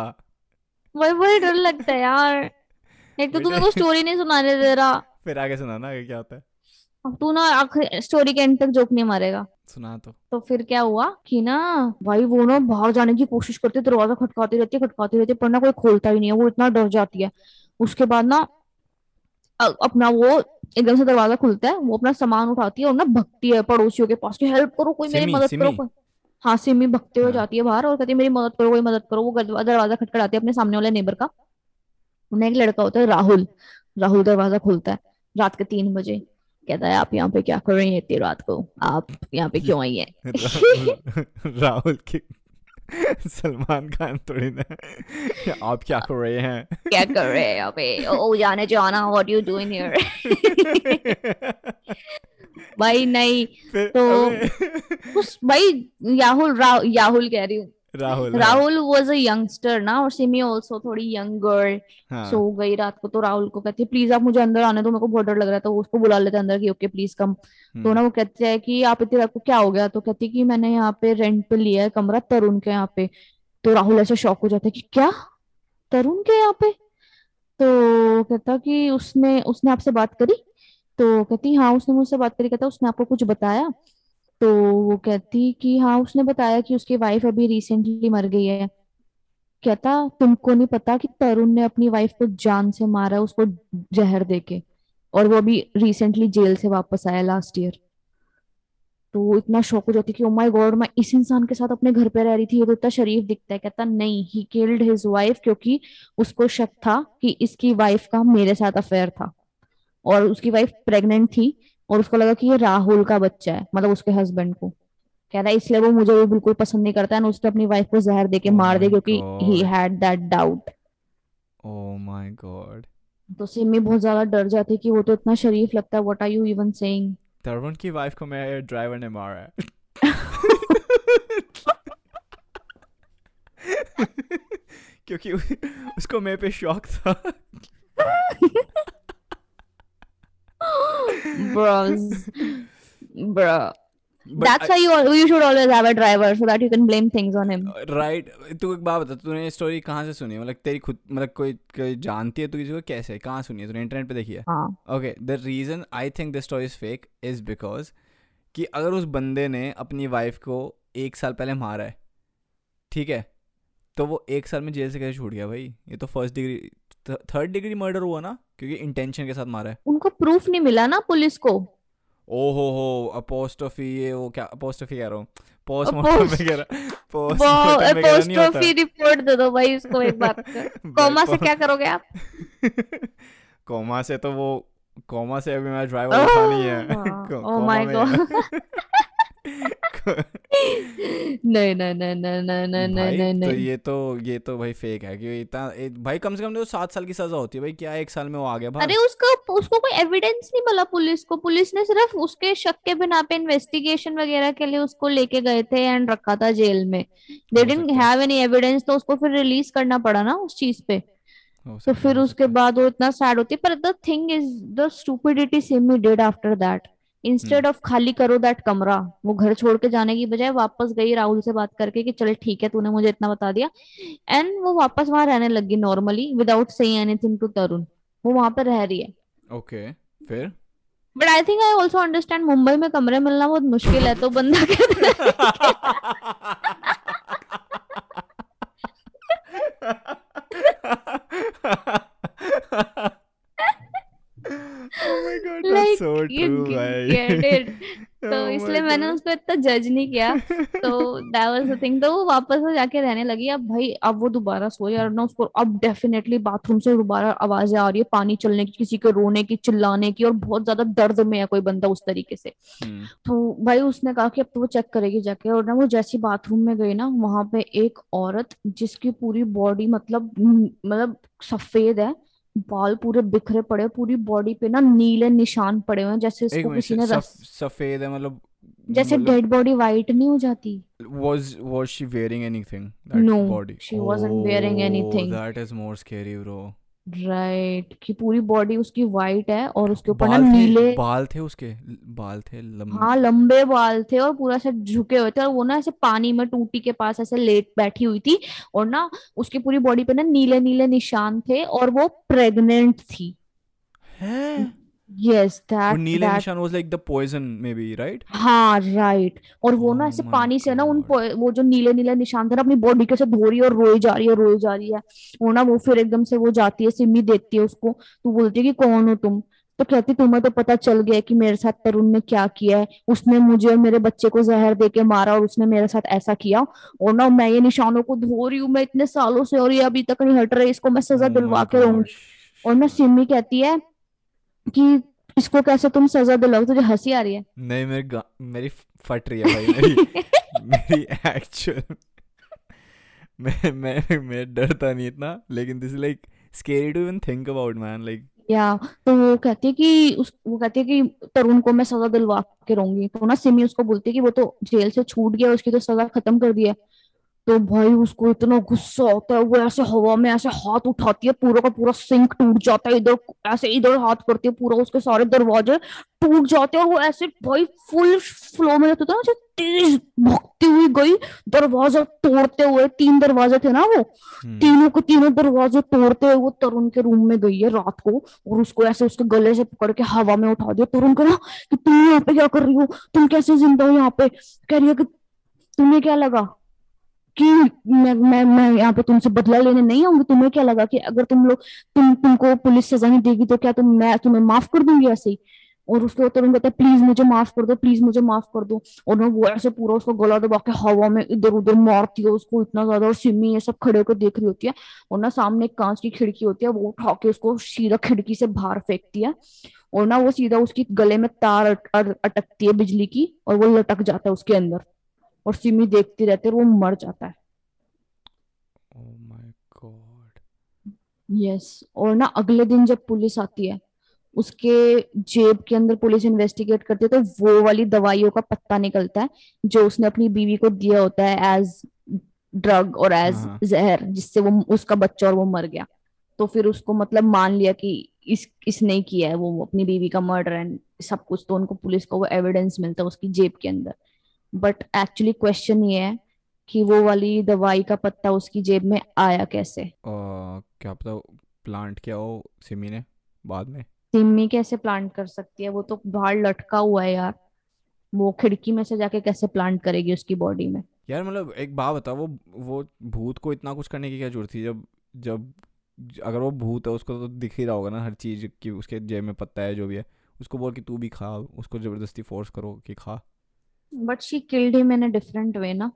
वही वही डर लगता है यार। एक तो तू मेरे को स्टोरी नहीं सुनाने दे रहा। फिर आगे सुनाना आगे क्या होता है? तू ना आखिर स्टोरी के एंड तक जोक नहीं मारेगा। सुना तो। तो फिर क्या हुआ कि ना भाई वो ना बाहर जाने की कोशिश करती दरवाज़ा खटकाती रहती है खटकाती रहती है पर ना कोई खोलता ही नहीं है वो इतना डर जाती है। उसके बाद ना अपना वो एकदम से दरवाज़ा खुलता है वो अपना सामान उठाती है और ना भगती है पड़ोसियों के पास कि हेल्प करो कोई मेरी मदद करो हाँ सिमी भगते हुए हाँ। जाती है बाहर और कहती है मेरी मदद करो कोई मदद करो। वो दरवाज़ा खटखटाती है अपने सामने वाले नेबर का। उन्हें एक लड़का होता है राहुल। राहुल दरवाज़ा खुलता है रात के तीन बजे। कहता है आप यहाँ पे क्या कर रही हैं इतनी रात को? आप यहाँ पे क्यों आई हैं? राहुल राहुल की सलमान खान थोड़ी ना। आप क्या कर रहे हैं? क्या कर रहे हैं अबे? ओ जाने जाना व्हाट यू डूइंग हियर भाई नहीं तो उस भाई याहुल राहुल याहुल कह रही हूँ। राहुल हाँ। राहुल वाज अ यंगस्टर ना और सिमी ऑल्सो थोड़ी यंग गर्ल हाँ। सो गई रात को तो राहुल को कहती है प्लीज़ आप मुझे अंदर आने दो मेरे को बहुत डर लग रहा है। तो वो उसको बुला लेते हैं अंदर की ओके प्लीज़ कम तो ना वो कहते हैं कि आप इतनी रात को क्या हो गया? तो कहती है कि मैंने यहाँ पे रेंट पे लिया है कमरा तरुण के यहाँ पे। तो राहुल ऐसे शॉक हो जाता है कि क्या? तरुण के यहाँ पे? तो कहता कि उसने उसने आपसे बात करी? तो कहती हाँ उसने मुझसे बात करी। कहता उसने आपको कुछ बताया? तो वो कहती कि हाँ उसने बताया कि उसकी वाइफ अभी रिसेंटली मर गई है। कहता, तुमको नहीं पता कि तरुण ने अपनी वाइफ को जान से मारा, उसको जहर देके, और वो अभी रिसेंटली जेल से वापस आया लास्ट ईयर तो इतना शौक हो जाती कि ओ माय गॉड मैं इस इंसान के साथ अपने घर पे रह रही थी, ये तो इतना शरीफ दिखता है। कहता, नहीं ही किल्ड हिज वाइफ क्योंकि उसको शक था कि इसकी वाइफ का मेरे साथ अफेयर था, और उसकी वाइफ प्रेग्नेंट थी और उसको लगा कि ये राहुल का बच्चा है मतलब उसके हस्बैंड को। कह रहा है इसलिए वो मुझे भी बिल्कुल पसंद नहीं करता है उसने अपनी वाइफ को जहर दे के ओ मार दे क्योंकि he had that doubt oh my god तो सिमी बहुत ज़्यादा डर जाती है कि वो तो इतना शरीफ लगता है what are you even saying Tarun की वाइफ को मेरे ड्राइवर ने मारा है। क्योंकि उसको मेरे पे शौक था। Bros. Bruh. But That's I, why you you should always have a driver so that you can blame things on him. Right तू एक बात बता तूने ये स्टोरी कहाँ से सुनी है? मतलब तेरी खुद मतलब कोई कोई जानती है तू किसी को? कैसे? कहाँ सुनी है तूने? इंटरनेट पे देखी है? हाँ। Okay the reason I think this story is fake is because कि अगर उस बंदे ने अपनी वाइफ को एक साल पहले मारा है ठीक है? तो वो एक साल में जेल से कैसे छूट गया भाई? ये तो first degree third degree murder हुआ ना क्योंकि इंटेंशन के साथ मारा है। उनको प्रूफ नहीं मिला ना पुलिस को। ओ हो हो अपोस्टोफी ये वो क्या अपोस्टोफी कह रहा हूँ। पोस्टमार्टम वगैरह पोस्टमार्टम वगैरह नहीं होता। रिपोर्ट दे दो भाई उसको एक बार। कोमा से क्या करोगे आप? कोमा से तो वो कोमा से अभी मेरा ड्राइवर उठा नहीं है। ओह माय गॉड को- नहीं नहीं नहीं नहीं नहीं नहीं भाई नहीं तो ये तो ये तो भाई फेक है क्योंकि इतना भाई कम से कम तो सात साल की सजा होती है। भाई क्या एक साल में वो आ गया? अरे उसका उसको कोई एविडेंस नहीं मिला पुलिस को। पुलिस ने सिर्फ़ उसके शक के बिना पे इन्वेस्टिगेशन वगैरह के लिए उसको लेके गए थे एंड रखा था जेल में। They didn't have any evidence तो उसको फिर रिलीज़ करना पड़ा ना उस चीज़ पे। तो फिर उसके बाद वो इतना सैड होती है पर the thing is the stupidity Simi did after that instead hmm of खाली करो दैट कमरा वो घर छोड़ के जाने की बजाय वापस गई राहुल से बात करके कि चल ठीक है तूने मुझे इतना बता दिया एंड वो वापस वहाँ रहने लगी normally without saying anything to Tarun वो वहाँ पर रह रही है ओके फिर but I think I also understand Mumbai में कमरे मिलना बहुत मुश्किल है तो बंदा oh भाई गेट इट तो oh इसलिए मैंने इतना जज नहीं किया. तो दैट वाज द थिंग तो वो वापस से जाके रहने लगी. अब भाई अब वो दोबारा सोई और ना उसको अब डेफिनेटली बाथरूम से दोबारा आवाज़ें आ रही है पानी चलने की किसी के रोने की चिल्लाने की और बहुत ज़्यादा दर्द में है कोई बंदा उस तरीके से. हम्म। तो भाई उसने कहा कि अब तो वो चेक करेगी जाके और ना वो जैसी बाथरूम में गई ना वहाँ पे एक औरत जिसकी पूरी बॉडी मतलब मतलब सफ़ेद है बाल पूरे बिखरे पड़े पूरी बॉडी पे ना नीले निशान पड़े हुए हैं जैसे इसको किसी ने सफ, सफ़ेद है मतलब जैसे डेड बॉडी वाइट नहीं हो जाती? Was was she wearing anything that body she wasn't wearing anything that is more scary bro right right. कि पूरी बॉडी उसकी व्हाइट है और उसके ऊपर ना नीले बाल थे उसके बाल थे लंबे। हाँ लंबे बाल थे और पूरा ऐसे झुके हुए थे और वो ना ऐसे पानी में टूटी के पास ऐसे लेट बैठी हुई थी और ना उसकी पूरी बॉडी पे ना नीले नीले निशान थे और वो प्रेग्नेंट थी। हैं? यस वो दैट नीले दैट निशान was like the poison maybe right? हाँ राइट और वो ना oh ऐसे पानी से ना उन पो- वो जो नीले नीले निशान थे ना अपनी बॉडी के से धो रही है और रोई जा रही है रोई जा रही है। वो ना वो फिर एकदम से वो जाती है सिमी देखती है उसको। तो बोलती है कि कौन हो तुम? तो कहती तुम्हें तो पता चल गया कि मेरे साथ तरुण ने क्या किया है। उसने मुझे और मेरे बच्चे को जहर दे के मारा और उसने मेरे साथ ऐसा किया। और ना मैं ये निशानों को धो रही हूँ मैं इतने सालों से और ये अभी तक नहीं हट रही इसको मैं सजा oh दिलवा के रहूँगी और ना सिमी कहती है कि इसको कैसे तुम सजा दिलाओ तुझे हँसी आ रही है? नहीं मेरी मेरी फट रही है भाई मेरी मेरी एक्चुअल मैं मैं मैं डरता नहीं इतना लेकिन this like scary to even think about man like या तो वो कहती है कि उस वो कहती है कि तरुण को मैं सजा दिलवा के रहूँगी। तो ना सिमी उसको बोलती है कि वो तो जेल से छूट गया उसकी तो सजा खत्म कर दी है। तो भाई उसको इतना गुस्सा होता है वो ऐसे हवा में ऐसे हाथ उठाती है पूरा का पूरा सिंक टूट जाता है इधर ऐसे इधर हाथ करती है पूरा उसके सारे दरवाजे टूट जाते हैं और वो ऐसे भाई फुल फ्लो में रहता था ना तेज भगती हुई गई दरवाज़ा तोड़ते हुए तीन दरवाजे थे ना वो हम्म। तीनों के तीनों दरवाजे तोड़ते हुए वो तरुण के रूम में गई है रात को और उसको ऐसे उसके गले से पकड़ के हवा में उठा दिया तरुण कह रहा कि तुम यहाँ पे क्या कर रही हो? तुम कैसे ज़िंदा हो यहाँ पे? कह रही है कि तुम्हें क्या लगा? कि मैं मैं मैं यहाँ पे तुमसे बदला लेने नहीं आऊँगी। तुम्हें क्या लगा कि अगर तुम लोग तुम तुमको पुलिस सजा नहीं देगी तो क्या तुम मैं तुम्हें माफ़ कर दूँगी ऐसे ही? और उसको तरुण कहता है प्लीज़ मुझे माफ़ कर दो प्लीज़ मुझे माफ़ कर दो। और ना वो ऐसे पूरा उसको गला दबा के हवा में इधर उधर मारती है उसको इतना ज़्यादा और सिमी ये सब खड़े होकर देख रही होती है। और ना सामने एक कांच की खिड़की होती है वो उठा के उसको सीधा खिड़की से बाहर फेंकती है। और ना वो सीधा उसकी गले में तार अट, अट, अटकती है बिजली की और वो लटक जाता है उसके अंदर। और सिमी देखती रहती है वो मर जाता है। Oh यस और ना अगले दिन जब पुलिस आती है उसके जेब के अंदर पुलिस इन्वेस्टिगेट करती है तो वो वाली दवाइयों का पत्ता निकलता है जो उसने अपनी बीवी को दिया होता है एज ड्रग और एज हाँ। जहर जिससे वो उसका बच्चा और वो मर गया। तो फिर उसको मतलब मान लिया कि इस इसने किया है वो अपनी बीवी का मर्डर एंड सब कुछ तो उनको पुलिस को वो एविडेंस मिलता है उसकी जेब के अंदर। बट एक्चुअली क्वेश्चन ये है कि वो वाली दवाई का पत्ता उसकी जेब में आया कैसे? और क्या पता प्लांट किया हो सिमी ने बाद में? सिमी कैसे प्लांट कर सकती है? वो तो बाहर लटका हुआ है यार। वो खिड़की में से जाके कैसे प्लांट करेगी उसकी बॉडी में? यार मतलब एक बात बता वो वो भूत को इतना कुछ करने की क्या ज़रूरत थी? जब जब अगर वो भूत है उसको तो दिख ही रहा होगा ना हर चीज़ की उसके जेब में पत्ता है जो भी है। उसको बोल कि तू भी खा उसको ज़बरदस्ती फोर्स करो कि खा। But she killed him in a different way ना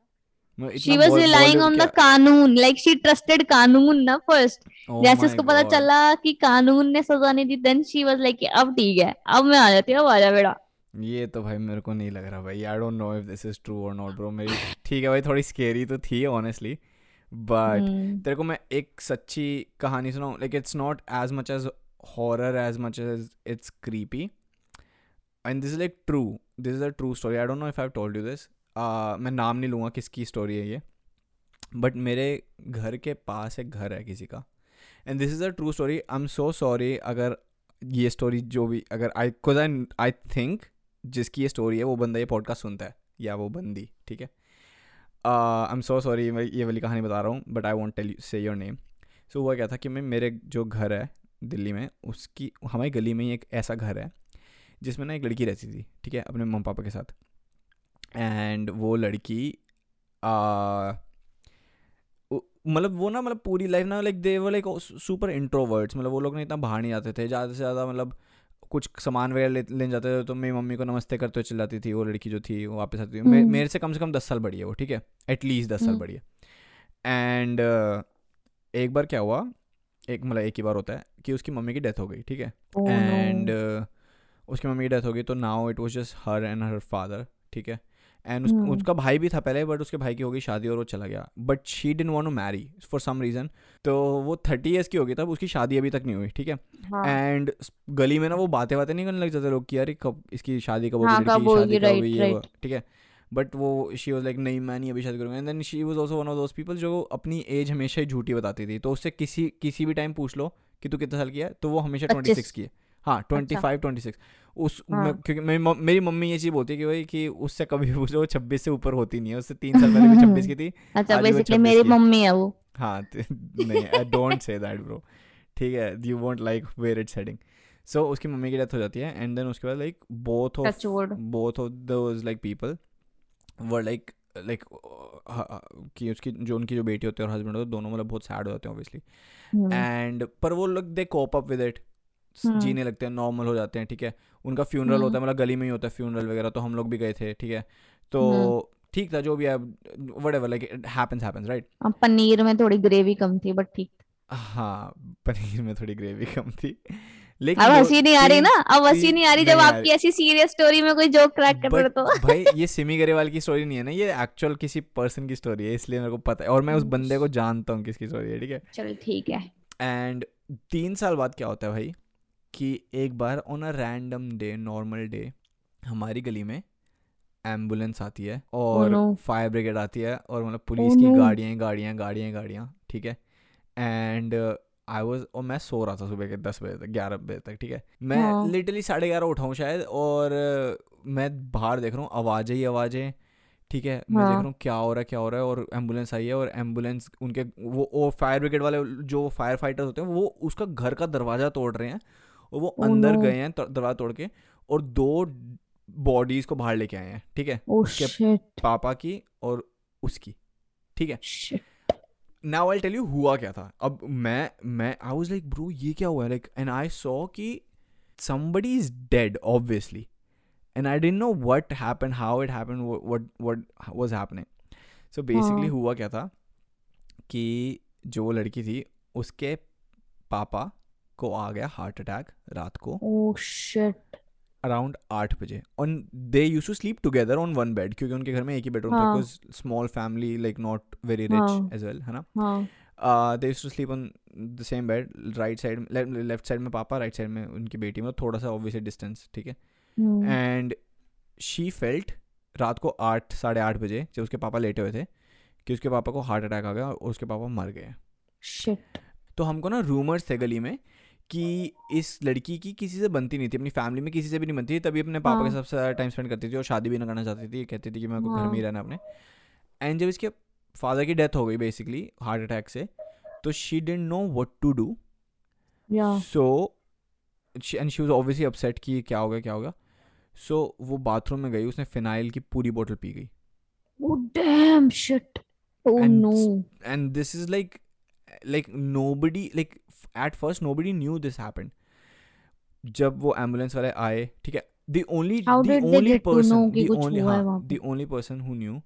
she was relying on the कानून लाइक शी ट्रस्टेड कानून ना फ़र्स्ट ओ जैसे उसको पता चला कि कानून ने सजा नहीं दी देन शी वाज लाइक अब ठीक है अब मैं आ जाती हूँ अब आ जा बेटा. ये तो भाई मेरे को नहीं लग रहा भाई I don't know if this is true और नॉट ब्रो मेरी ठीक है भाई थोड़ी स्केरी तो थी ऑनेस्टली बट हम्म तेरे को मैं एक सच्ची कहानी सुनाऊं like it's not as much as horror as much as it's creepy and this is like true this is a true story I don't know if I told you this मैं नाम नहीं लूँगा किसकी स्टोरी है ये. But मेरे घर के पास एक घर है किसी का. And this is a true story I am so sorry अगर ये स्टोरी जो भी, अगर आई कोज आई आई थिंक जिसकी ये स्टोरी है वो बंदा ये पॉडकास्ट सुनता है. या वो बंदी, ठीक है? आई एम सो सॉरी मैं ये वाली कहानी बता रहा हूँ but I won't tell you say your name so हुआ क्या था कि मैं, मेरे जो घर है दिल्ली में, उसकी, हमारी गली में ही एक ऐसा घर है जिसमें ना एक लड़की रहती थी ठीक है अपने मम पापा के साथ। एंड वो लड़की मतलब वो ना मतलब पूरी लाइफ ना लाइक दे वो लाइक सुपर इंट्रोवर्ट्स मतलब वो लोग ना इतना बाहर नहीं जाते थे। ज़्यादा से ज़्यादा मतलब कुछ सामान वगैरह ले, लेने जाते थे तो मेरी मम्मी को नमस्ते करते हुए चल जाती थी वो लड़की जो थी वो वापस आती थी। मे, हम्म। मेरे से कम से कम दस साल बड़ी है वो ठीक है एटलीस्ट दस साल हम्म। बड़ी है। एंड uh, एक बार क्या हुआ एक मतलब एक ही बार होता है कि उसकी मम्मी की डेथ हो गई ठीक है। ओह नो एंड उसकी मम्मी की डेथ हो गई तो now it was just her and her father ठीक है? एंड उस, हम्म उसका भाई भी था पहले बट उसके भाई की हो गई शादी और वो चला गया। But she didn't want to marry for some reason तो वो थर्टी ईयर्स की हो गई तब उसकी शादी अभी तक नहीं हुई ठीक है? हाँ। एंड गली में ना वो बातें बातें नहीं करने लग जाते लोग कि यार कब इसकी शादी कब होगी हाँ की शादी कब होगी ठीक है? बट वो शी वॉज़ लाइक नहीं मैं नहीं अभी शादी करूँगा. And then she was also one of those people जो अपनी एज हमेशा ही झूठी बताती थी। तो उससे किसी किसी भी टाइम पूछ लो कि तू कितने साल की है तो वो हमेशा ट्वेंटी सिक्स की है। हाँ ट्वेंटी फाइव ट्वेंटी सिक्स उस मैं, हाँ क्योंकि मेरी मम- मेरी मम्मी ये चीज़ बोलती है कि भाई कि उससे कभी वो छब्बीस से ऊपर होती नहीं है। उससे तीन साल पहले भी छब्बीस की थी अच्छा बेसिकली मेरी मम्मी है वो। हाँ तो- नहीं I don't say that bro ठीक है you want like where it's heading so उसकी मम्मी की डेथ हो जाती है एंड देन उसके बाद like both of both of those like people were like like कि उसकी जो उनकी जो बेटी होती है और हस्बैंड होते हैं दोनों मतलब बहुत सैड हो जाते हैं ऑब्वियसली हम्म। एंड पर वो लोग they cope up with it जीने लगते हैं नॉर्मल हो जाते हैं ठीक है? उनका फ्यूनरल होता हम्म। है मतलब गली में ही होता है फ्यूनरल वगैरह तो हम लोग भी गए थे ठीक है? तो हम्म। ठीक था जो भी है whatever like it happens happens right paneer में थोड़ी ग्रेवी कम थी बट ठीक हाँ पनीर में थोड़ी ग्रेवी कम थी। लेकिन अब हँसी नहीं आ रही ना? अब हँसी नहीं आ रही जब आपकी ऐसी सीरियस स्टोरी में कोई जोक क्रैक कर रहे तो। भाई ये सिमी गरेवाल की स्टोरी नहीं है ना? ये एक्चुअल किसी पर्सन की स्टोरी है इसलिए मेरे को पता है। और मैं उस बंदे को जानता हूँ किसकी स्टोरी है ठीक है? चल ठीक है। एंड तीन साल बाद क्या होता है भाई? कि एक बार on a random day normal day हमारी गली में एंबुलेंस आती है और नो फायर ब्रिगेड आती है और मतलब पुलिस की गाड़ियाँ ही गाड़ियाँ गाड़ियाँ गाड़ियाँ ठीक है? एंड आई वॉज़ और मैं सो रहा था सुबह के दस बजे तक ग्यारह बजे तक ठीक है? मैं हाँ। लिटरली साढ़े ग्यारह उठाऊँ शायद और uh, मैं बाहर देख रहा हूँ आवाज़ें ही आवाज़ें ठीक है? मैं देख रहा हाँ हूँ क्या हो रहा है क्या हो रहा है और एंबुलेंस आई है और एंबुलेंस उनके वो वो फायर ब्रिगेड वाले जो फायर फाइटर्स होते हैं वो उसका घर का दरवाज़ा तोड़ रहे हैं और वो ओ अंदर नो गए हैं दरवाज़ा तोड़ के और दो बॉडीज़ को बाहर लेके आए हैं ठीक है? ओ उसके शिट पापा की और उसकी ठीक है? नाउ आई टेल यू हुआ क्या था। अब मैं मैं आई वाज लाइक ब्रो ये क्या हुआ? लाइक एंड आई सॉ कि somebody is dead obviously and I didn't know what happened how it happened what what, what was happening. So basically हाँ हुआ क्या था कि जो लड़की थी उसके पापा को आ गया हार्ट अटैक रात को। अराउंड आठ बजे। On they used to sleep together on one bed क्योंकि उनके घर में एक ही बेडरूम था हाँ। Because small family like not very rich as well है ना? They used to sleep on the same bed right side left side में पापा राइट साइड में उनकी बेटी में थोड़ा सा ऑब्वियसली डिस्टेंस ठीक है? एंड शी फेल्ट रात को आठ साढ़े आठ बजे जब उसके पापा लेटे हुए थे कि उसके पापा को हार्ट अटैक आ गया और उसके पापा मर गए. तो हमको ना रूमर्स थे गली में कि इस लड़की की किसी से बनती नहीं थी अपनी फैमिली में किसी से भी नहीं बनती थी तभी अपने पापा के हाँ। सबसे ज़्यादा टाइम स्पेंड करती थी और शादी भी ना करना चाहती थी कहती थी कि मैं घर में ही हाँ। रहना अपने एंड जब इसके फादर की डेथ हो गई बेसिकली हार्ट अटैक से तो she didn't know what to do so and she was obviously upset कि क्या होगा क्या हो गया सो वो बाथरूम में गई उसने फिनाइल की पूरी बोतल पी गई Oh damn shit. Oh like no. and this is first nobody new this at first nobody knew this happened जब वो एंबुलेंस वाले आए ठीक है the only How the did they only get to person कि the only हुआ हाँ वहाँ पे? the only person who knew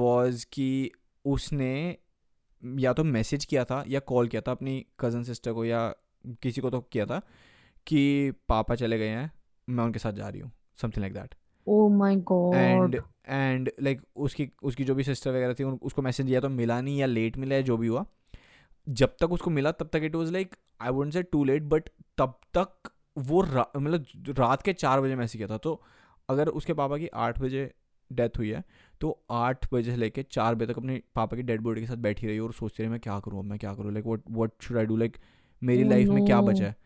was कि उसने या तो मैसेज किया था या कॉल किया था अपनी कज़न सिस्टर को या किसी को तो किया था कि पापा चले गए हैं मैं उनके साथ जा रही हूँ something like that Oh my god. And and like उसकी उसकी जो भी सिस्टर वगैरह थी उसको मैसेज दिया तो मिला नहीं या लेट मिला या जो भी हुआ जब तक उसको मिला तब तक it was like I wouldn't say too late but तब तक वो रा, मतलब रात के चार बजे मैसेज किया था तो अगर उसके पापा की आठ बजे डेथ हुई है तो आठ बजे से लेके चार बजे तक अपने पापा की डेड बॉडी के साथ बैठी रही और सोचती रही मैं क्या करूँ मैं क्या करूँ like what what should I do like मेरी Oh लाइफ में क्या बचा है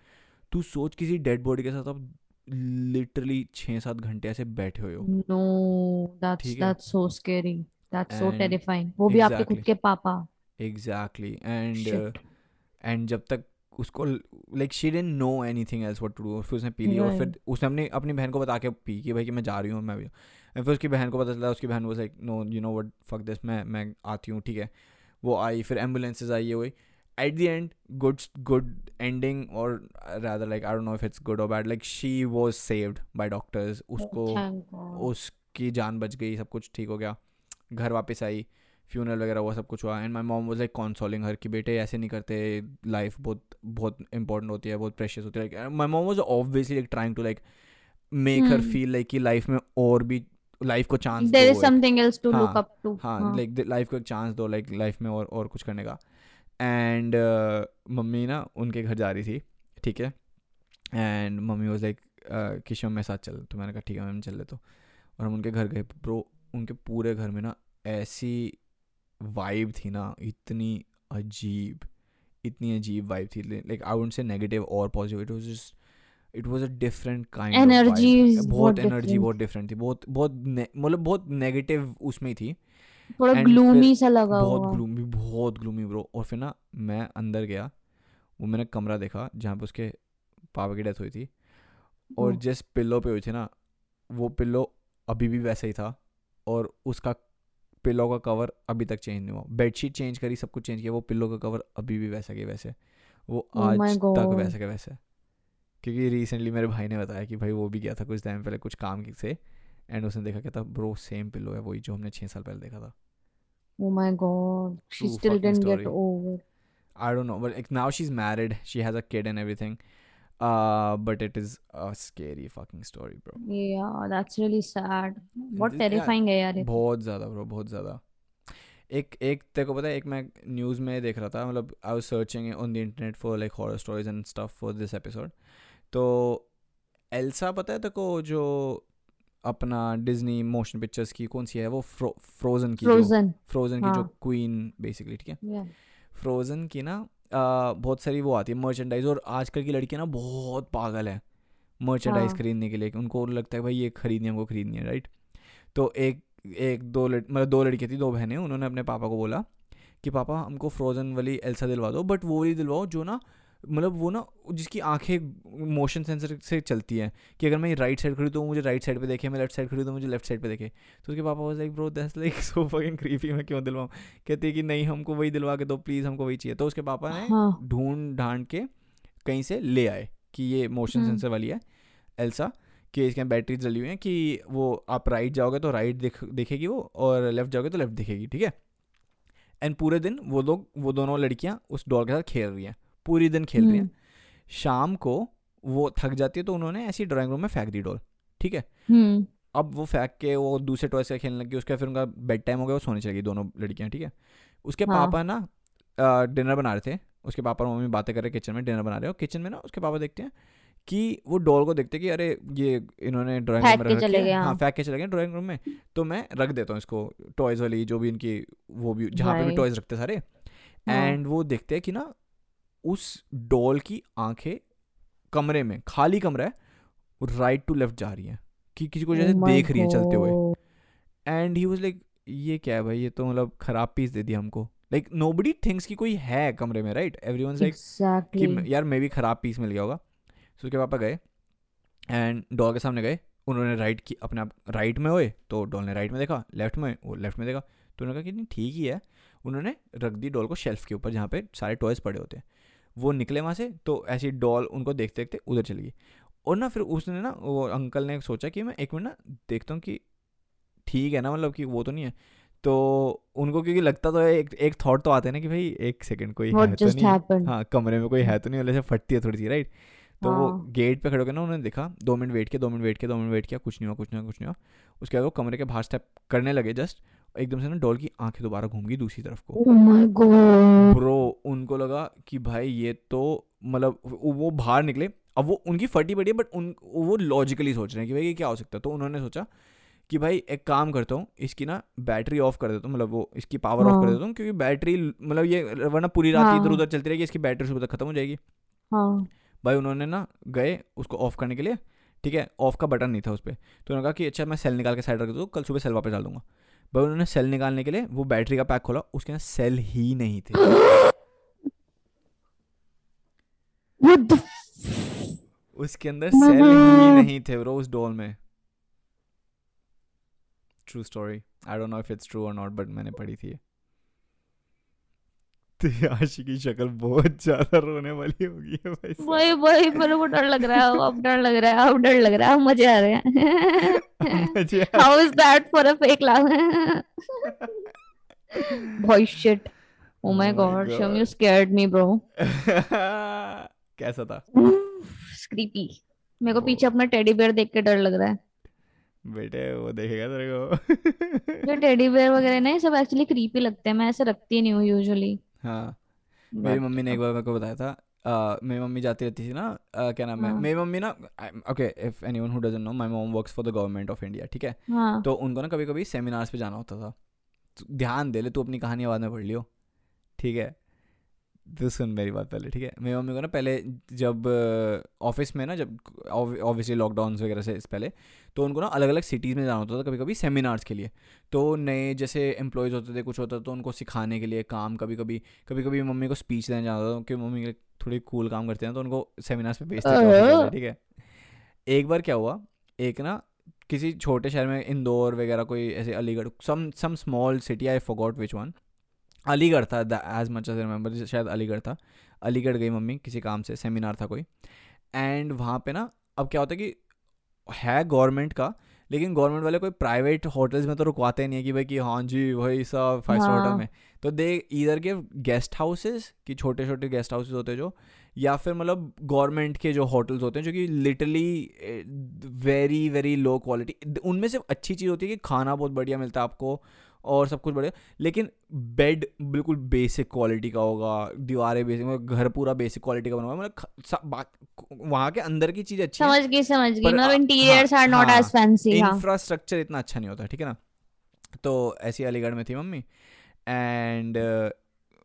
तू सोच किसी डेड बॉडी के साथ अब लिटरली छः सात घंटे ऐसे बैठे हुए हो है? that's so scary. That's so And- terrifying. वो भी exactly. आपके खुद के पापा. एग्जैक्टली एंड एंड जब तक उसको like she didn't know anything else what to do फिर उसने पी लिया और फिर उसने अपनी अपनी बहन को बता के पी कि भाई कि मैं जा रही हूँ मैं भी एंड फिर उसकी बहन को पता चला उसकी बहन वो like no you know what fuck this मैं मैं आती हूँ ठीक है? वो आई फिर एम्बुलेंसेज आई ये हुई। At the end good good ending और rather like I don't know if it's good और bad like she was saved by doctors उसको उसकी जान बच गई सब कुछ ठीक हो गया। घर वापस आई। फ्यूनरल वगैरह हुआ सब कुछ हुआ and my mom was like consoling her कि बेटे ऐसे नहीं करते लाइफ बहुत बहुत इंपॉर्टेंट होती है बहुत प्रेशियस होती है like my mom was obviously like trying to like make her. Feel like कि लाइफ में और भी लाइफ को चांस There दो is एक। something else to look हाँ, up to. लाइक लाइफ को एक चांस दो लाइक लाइफ में और और कुछ करने का एंड मम्मी ना उनके घर जा रही थी ठीक है एंड मम्मी वाज लाइक कि शिवम मेरे साथ चल तो मैंने कहा ठीक है मैम चल ले तो और हम उनके घर गए ब्रो उनके पूरे घर में ना ऐसी वाइब थी ना इतनी अजीब इतनी अजीब वाइब थी। Like I wouldn't say negative और positive it was just it was a different kind Energy is बहुत एनर्जी बहुत डिफरेंट थी। बहुत बहुत मतलब बहुत नेगेटिव उसमें थी। थोड़ा फिर सा लगा बहुत. ग्लूमी बहुत ग्लूमी ब्रो और फिर ना मैं अंदर गया वो मैंने कमरा देखा जहाँ पे उसके पापा की डेथ हुई थी। और Oh. जिस पिल्लो पे हुई थी ना वो पिल्लो अभी भी वैसा ही था। और उसका पिल्लो का कवर अभी तक चेंज नहीं हुआ बेडशीट चेंज करी सब कुछ चेंज किया वो पिल्लो का कवर अभी भी वैसा के वैसे वो Oh आज तक God. वैसा के वैसे क्योंकि रिसेंटली मेरे भाई ने बताया कि भाई वो भी गया था कुछ टाइम पहले कुछ काम से एंड उसने देखा था ब्रो सेम पिल्लो है वही जो हमने छः साल पहले देखा था Oh my God. She True still didn't get story. over. I don't know, but like now she's married, she has a kid and everything. Uh, but it is a scary fucking story, bro. Yeah, that's really sad. बहुत This- terrifying है यार ये तो. बहुत ज़्यादा bro बहुत ज़्यादा एक एक तेरे को पता है एक मैं न्यूज़ में देख रहा था मतलब I was searching on the internet for like horror stories and stuff for this episode तो एल्सा पता है तेरे को जो अपना डिज्नी मोशन पिक्चर्स की कौन सी है वो फ्रो, फ्रोजन की जो फ्रोजन की जो हाँ. क्वीन बेसिकली ठीक है फ्रोज़न की ना बहुत सारी वो आती है मर्चेंडाइज और आजकल की लड़कियाँ ना बहुत पागल है मर्चेंडाइज हाँ. खरीदने के लिए उनको लगता है भाई ये खरीदनी है हमको खरीदनी है राइट तो एक एक दो लड़ मतलब दो लड़कियाँ थी दो बहनें उन्होंने अपने पापा को बोला कि पापा हमको फ्रोज़न वाली एल्सा दिलवा दो बट वो वाली दिलवाओ जो ना मतलब वो ना जिसकी आँखें मोशन सेंसर से चलती हैं कि अगर मैं राइट साइड खड़ी तो मुझे राइट साइड पे देखे मैं लेफ़्ट साइड खड़ी तो मुझे लेफ़्ट साइड पे देखे। तो उसके पापा was like bro that's like so fucking creepy मैं क्यों दिलवाऊँ? कहते हैं कि नहीं हमको वही दिलवा के दो प्लीज़ हमको वही चाहिए। तो उसके पापा ने हाँ. ढूंढ ढांड के कहीं से ले आए कि ये मोशन हम्म. सेंसर वाली है एल्सा कि इसके बैटरी जली हुई है कि वो आप राइट जाओगे तो राइट दिख दिखेगी वो और लेफ़्ट जाओगे तो लेफ़्ट दिखेगी ठीक है? एंड पूरे दिन वो लोग वो दोनों लड़कियाँ उस डॉल के साथ खेल रही हैं। पूरी दिन खेल रही हैं हम्म. शाम को वो थक जाती है तो उन्होंने ऐसी ड्राइंग रूम में फेंक दी डॉल ठीक है हम्म. अब वो फेंक के वो दूसरे टॉय से खेलने लगी उसके फिर उनका बेड टाइम हो गया वो सोने चली गई दोनों लड़कियाँ ठीक है उसके हाँ. पापा ना डिनर बना रहे थे उसके पापा और मम्मी बातें कर रहे किचन में डिनर बना रहे हो किचन में ना उसके पापा देखते हैं कि वो डॉल को देखते कि अरे ये इन्होंने ड्राइंग रूम में रख गए, हाँ हाँ। फेंक के चले गए ड्राइंग रूम में तो मैं रख देता हूँ इसको टॉयज वाली जो भी इनकी वो भी जहाँ पे भी टॉयज रखते सारे हाँ। एंड वो देखते हैं कि ना उस डॉल की आँखें कमरे में खाली कमरा है राइट टू लेफ़्ट जा रही है कि किसी को जैसे Oh देख रही है चलते हुए। एंड ही वाज लाइक ये क्या है भाई? ये तो मतलब खराब पीस दे दिया हमको। लाइक नो बडी थिंक्स कि कोई है कमरे में राइट एवरी वन लाइक कि यार मे भी खराब पीस मिल गया होगा। सो उसके पापा गए एंड डॉल के सामने गए। उन्होंने राइट की अपने आप राइट में हुए तो डॉल ने राइट में देखा लेफ़्ट में वो लेफ़्ट में देखा। तो उन्होंने कहा कि नहीं ठीक ही है। उन्होंने रख दी डॉल को शेल्फ के ऊपर जहाँ पे सारे टॉयज पड़े होते हैं। वो निकले वहाँ से तो ऐसी डॉल उनको देखते देखते उधर चली गई। और ना फिर उसने ना वो अंकल ने सोचा कि मैं एक मिनट ना देखता हूँ कि ठीक है ना मतलब कि वो तो नहीं है। तो उनको क्योंकि लगता तो है एक एक थॉट तो आते हैं ना कि भाई एक सेकंड कोई What है तो नहीं happened? हाँ कमरे में कोई है तो नहीं वाले से फटती है थोड़ी सी राइट तो वो हाँ। गेट पे खड़े होकर ना उन्होंने देखा दो मिनट वेट किया दो मिनट वेट किया दो मिनट वेट किया कुछ नहीं हुआ कुछ नहीं हुआ कुछ नहीं हुआ। उसके बाद वो कमरे के बाहर स्टेप करने लगे जस्ट एकदम से ना डॉल की आँखें दोबारा घूम गई दूसरी तरफ़ को। Oh ब्रो उनको लगा कि भाई ये तो मतलब वो बाहर निकले। अब वो उनकी फटी पड़ी है बट उन वो लॉजिकली सोच रहे हैं कि भाई ये क्या हो सकता है। तो उन्होंने सोचा कि भाई एक काम करता हूँ इसकी ना बैटरी ऑफ़ कर देता हूँ मतलब वो इसकी पावर ऑफ़ कर हाँ। देता हूँ क्योंकि बैटरी मतलब ये वरना पूरी रात हाँ। इधर उधर चलती रहेगी इसकी बैटरी सुबह तक खत्म हो जाएगी। हाँ। भाई उन्होंने ना गए उसको ऑफ़ करने के लिए ठीक है? ऑफ़ का बटन नहीं था उस पर तो उन्होंने कहा कि अच्छा मैं सेल निकाल के साइड रख दूँ कल सुबह सेल वापस डाल दूँगा। भाई उन्होंने सेल निकालने के लिए वो बैटरी का पैक खोला उसके अंदर सेल ही नहीं थे। उसके अंदर सेल ही नहीं थे ब्रो उस डॉल में। True story I don't know if it's true और नॉट बट मैंने पढ़ी थी ये तो आशी की शक्ल बहुत ज़्यादा रोने वाली होगी है भाई वही वही मेरे को डर लग रहा है अब डर लग रहा है अब डर लग रहा है मज़े आ रहे हैं मुझे How is that for a fake laugh? Boy shit. Oh my Oh my god, Sham, you God. scared me, कैसा था Creepy. मेरे को पीछे अपना टेडी बेयर देख के डर लग रहा है बेटे वो देखेगा तेरे को जो टेडी बेयर वगैरह ना ये सब एक्चुअली क्रीपी लगते हैं मैं ऐसे रखती नहीं हूँ यूजुअली हाँ। मेरी मम्मी ने एक बार मेरे को बताया था मेरी मम्मी जाती रहती थी ना क्या नाम है? हाँ। मेरी मम्मी ना okay if anyone who doesn't know my mom work for the government of India ठीक है? हाँ। तो उनको ना कभी कभी सेमिनार्स पे जाना होता था। तो ध्यान दे ले तू अपनी कहानी बाद में पढ़ लियो ठीक है? तो सुन मेरी बात पहले ठीक है? मेरी मम्मी को ना पहले जब ऑफ़िस में ना जब ऑब्वियसली लॉकडाउन वगैरह से इस पहले तो उनको ना अलग अलग सिटीज़ में जाना होता था कभी कभी सेमिनार्स के लिए। तो नए जैसे एम्प्लॉयज़ होते थे कुछ होता था तो उनको सिखाने के लिए काम कभी कभी कभी कभी मम्मी को स्पीच देने जाना होता था क्योंकि मम्मी थोड़ी कूल काम करते हैं तो उनको सेमिनार्स पे भेजते थे ठीक है। एक बार क्या हुआ एक ना किसी छोटे शहर में इंदौर वगैरह कोई ऐसे Aligarh some some small city I forgot which one Aligarh था एज मच एज रिमेंबर शायद अलीगढ़ था। अलीगढ़ गई मम्मी किसी काम से सेमिनार था कोई। एंड वहाँ पे ना अब क्या होता है कि है गवर्नमेंट का लेकिन गवर्नमेंट वाले कोई प्राइवेट होटल्स में तो रुकवाते नहीं है कि भाई कि हाँ जी वही सब फाइव स्टार। होटल में तो दे इधर के गेस्ट हाउसेस कि छोटे छोटे गेस्ट हाउसेस होते हैं जो या फिर मतलब गवर्नमेंट के जो होटल्स होते हैं जो कि literally very very low quality उनमें सिर्फ़ अच्छी चीज़ होती है कि खाना बहुत बढ़िया मिलता है आपको और सब कुछ बढ़िया। लेकिन बेड बिल्कुल बेसिक क्वालिटी का होगा दीवारें बेसिक मतलब घर पूरा बेसिक क्वालिटी का बना हुआ मतलब वहाँ के अंदर की चीज़ अच्छी समझ गई समझ गई। मतलब interiors are not as fancy infrastructure इतना अच्छा नहीं होता ठीक है ना? तो ऐसी अलीगढ़ में थी मम्मी। एंड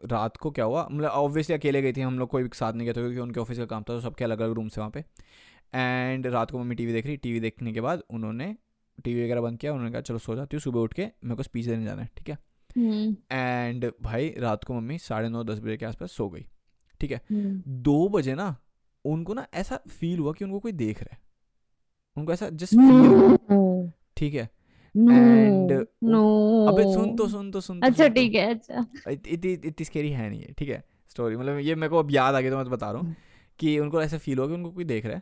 रात को क्या हुआ? मतलब ऑब्वियसली अकेले गई थी हम लोग कोई साथ नहीं गए थे क्योंकि उनके ऑफ़िस का काम था तो सबके अलग अलग रूम से वहाँ पे। एंड रात को मम्मी टीवी देख रही टीवी देखने के बाद उन्होंने टीवी वगैरह बंद किया उन्होंने कहा चलो सो जाती हूँ सुबह उठ के मेरे को स्पीच देने जाना है ठीक है? हम्म। एंड भाई रात को मम्मी साढ़े नौ दस बजे के आसपास सो गई ठीक है? हम्म। दो बजे ना उनको ना ऐसा फील हुआ कि उनको कोई देख रहा है। उनको ऐसा जस्ट फील हुआ ठीक है? And, नो अबे सुन तो सुन तो सुन तो अच्छा तो। ठीक है अच्छा। इतनी इतनी स्केरी है नहीं है ठीक है? स्टोरी मतलब ये मेरे को अब याद आ गया तो मैं तो बता रहा हूँ कि उनको ऐसा फील हुआ कि उनको कोई देख रहा है।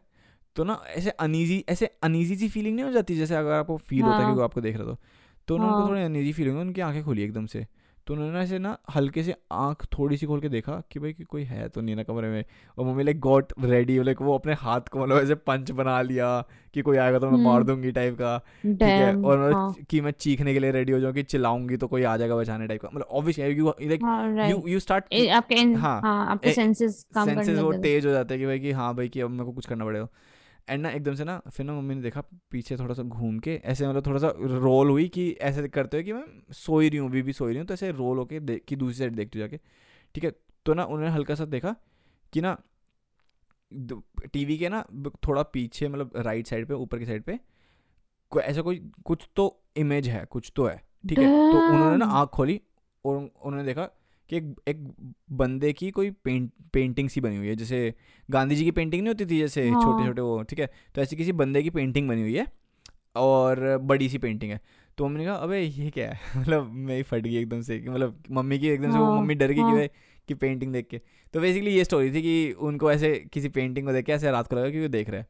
तो ना ऐसे अनईजी ऐसे अनईजी सी फीलिंग नहीं हो जाती जैसे अगर आपको फील होता है कि हाँ। कोई आपको देख रहा हो तो? तो उनको हाँ। थोड़ी अनईजी फीलिंग हुई उनकी आँखें खुली एकदम से। तो उन्होंने ऐसे ना हल्के से आँख थोड़ी सी खोल के देखा कि भाई कि कोई है तो नहीं ना कमरे में। और मम्मी लाइक गॉट रेडी लाइक वो अपने हाथ को मतलब ऐसे पंच बना लिया कि कोई आएगा तो मैं मार हम्म। दूँगी टाइप का। ठीक है? और मतलब हाँ। कि मैं चीखने के लिए रेडी हो जाऊँ कि चिल्लाऊँगी तो कोई आ जाएगा बचाने टाइप का। मतलब ऑब्वियसली यू लाइक हाँ यू यू स्टार्ट आपके इन, हाँ। हाँ आपके सेंसेस काम करने सेंसेस वो तेज हो। जाते हैं कि भाई कि हाँ भाई कि अब मेरे को कुछ करना पड़ेगा। एंड ना एकदम से ना फिर ना मम्मी ने देखा पीछे थोड़ा सा घूम के ऐसे मतलब थोड़ा सा रोल हुई कि ऐसे करते हुए कि मैं सोई रही हूँ अभी भी सोई रही हूँ तो ऐसे रोल होके देख कि दूसरी साइड देखती हूँ जाके ठीक है? तो ना उन्होंने हल्का सा देखा कि ना टीवी के ना थोड़ा पीछे मतलब राइट साइड पे ऊपर की साइड पे कोई ऐसा कोई कुछ तो इमेज है कुछ तो है। ठीक है? तो उन्होंने ना आँख खोली और उन्होंने देखा कि एक एक बंदे की कोई पेंट पेंटिंग सी बनी हुई है जैसे गांधी जी की पेंटिंग नहीं होती थी जैसे छोटे हाँ। छोटे वो ठीक है? तो ऐसी किसी बंदे की पेंटिंग बनी हुई है और बड़ी सी पेंटिंग है। तो मम्मी ने कहा अबे ये क्या है? मतलब मैं ही फट गई एकदम से मतलब मम्मी की एकदम से वो हाँ मम्मी डर गई कि हाँ। भाई कि पेंटिंग देख के। तो बेसिकली ये स्टोरी थी कि उनको ऐसे किसी पेंटिंग को देख के ऐसे रात को लगा कि वो देख रहे हैं।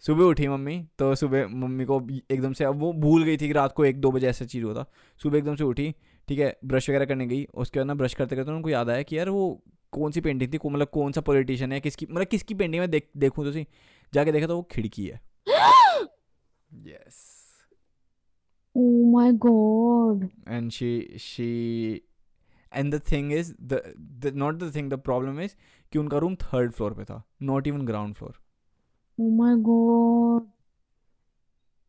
सुबह उठी मम्मी तो सुबह मम्मी को एकदम से अब वो भूल गई थी कि रात को एक दो बजे ऐसा चीज़ होता सुबह एकदम से उठी ठीक है ब्रश वगैरह करने गई उसके बाद ना ब्रश करते करते उनको याद आया कि यार वो कौन सी पेंटिंग थी मतलब कौन सा पॉलिटिशियन है किसकी मतलब किसकी पेंटिंग में देख देखूँ तो सही जाके देखा तो वो खिड़की है। Yes Oh my God. and she she and the thing is the, the not the thing the problem is कि उनका रूम थर्ड फ्लोर पे था not even ground floor Oh my God.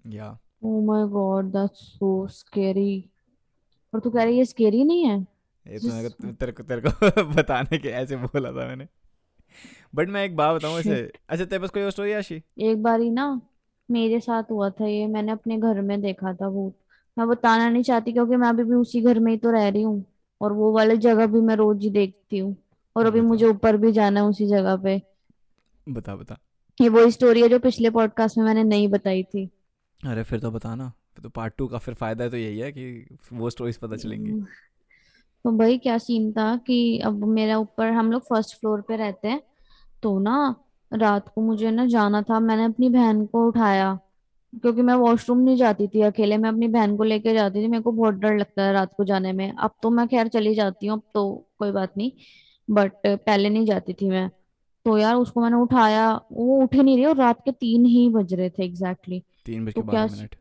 या Oh my God. That's so scary. और तू कह रही है स्केरी नहीं है? ये तो मेरे को तेरे को तेरे को बताने के ऐसे बोला था मैंने। बट मैं एक बात बताऊँ ऐसे शिट अच्छा तेरे पास कोई और स्टोरी आशी? एक बारी ना मेरे साथ हुआ था ये मैंने अपने घर में देखा था भूत मैं बताना नहीं चाहती क्योंकि मैं अभी भी उसी घर में ही तो रह रही हूँ। और वो वाली जगह भी मैं रोज ही देखती हूँ। और अभी बता। मुझे ऊपर भी जाना है उसी जगह पे। बता बता। ये वही स्टोरी है जो पिछले पॉडकास्ट में मैंने नहीं बताई थी। अरे फिर तो बता ना फिर तो पार्ट टू का फिर फ़ायदा तो यही है कि वो स्टोरीज पता चलेंगी। तो भाई क्या सीन था कि अब मेरा ऊपर हम लोग फ़र्स्ट फ्लोर पे रहते हैं तो ना रात को मुझे ना जाना था। मैंने अपनी बहन को उठाया क्योंकि मैं वॉशरूम नहीं जाती थी। अकेले मैं अपनी बहन को लेके जाती थी। मेरे को बहुत डर लगता है रात को जाने में। अब तो मैं खैर चली जाती हूँ अब तो कोई बात नहीं बट पहले नहीं जाती थी मैं। तो यार उसको मैंने उठाया वो उठ ही नहीं रही और रात के तीन ही बज रहे थे एग्जैक्टली तीन बज तो के क्या बारह मिनट।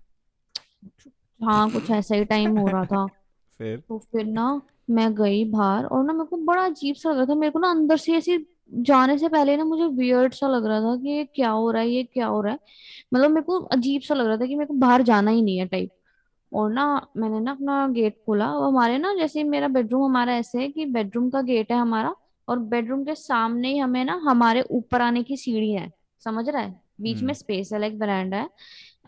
हाँ कुछ ऐसा ही टाइम हो रहा था। फिर? तो फिर ना मैं गई बाहर और ना मेरे को बड़ा अजीब सा लग रहा था मेरे को ना अंदर से ऐसे जाने से पहले ना मुझे वियर्ड सा लग रहा था कि ये क्या हो रहा है ये क्या हो रहा है। मतलब मेरे को अजीब सा लग रहा था कि मेरे को बाहर जाना ही नहीं है टाइप और ना मैंने ना अपना गेट खोला। और हमारे ना जैसे मेरा बेडरूम हमारा ऐसे है कि बेडरूम का गेट है हमारा। और बेडरूम के सामने ही हमें ना हमारे ऊपर आने की सीढ़ी है। समझ रहा है? बीच में हम्म। स्पेस है लाइक वरांडा है।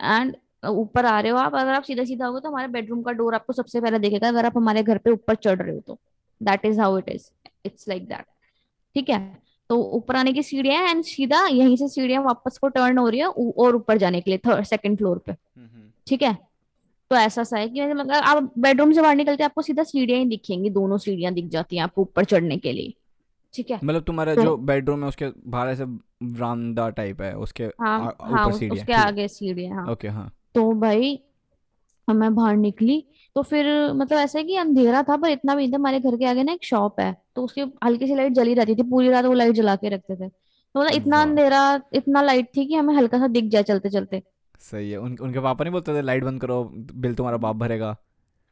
एंड ऊपर आ रहे हो आप अगर आप सीधा सीधा होगे तो हमारे बेडरूम का डोर आपको सबसे पहले देखेगा अगर आप हमारे घर पे ऊपर चढ़ रहे हो तो। That is how it is it's like that ठीक है? तो ऊपर आने की सीढ़ियाँ एंड सीधा यहीं से सीढ़ियाँ वापस को टर्न हो रही है और ऊपर जाने के लिए थर्ड सेकंड फ्लोर पे। हम्म। ठीक है? तो ऐसा सा है कि मतलब आप बेडरूम से बाहर निकलते हैं आपको सीधा सीढ़ियाँ ही दिखेंगी दोनों सीढ़ियाँ दिख जाती हैं आपको ऊपर चढ़ने के लिए। ठीक है। मतलब तुम्हारा तो जो बेडरूम है उसके बाहर ऐसे वरांडा टाइप है उसके हाँ आ- हाँ ऊपर सीढ़ी है उसके आगे सीढ़ियाँ हाँ ओके हाँ। तो भाई मैं बाहर निकली तो फिर मतलब ऐसा है कि अंधेरा था पर इतना भी नहीं था। हमारे घर के आगे ना एक शॉप है तो उसकी हल्की सी लाइट जली रहती थी पूरी रात वो लाइट जला के रखते थे। तो मतलब इतना अंधेरा इतना लाइट थी कि हमें हल्का सा दिख जाए चलते चलते सही है। उन, उनके पापा नहीं बोलते थे लाइट बंद करो बिल तुम्हारा बाप भरेगा?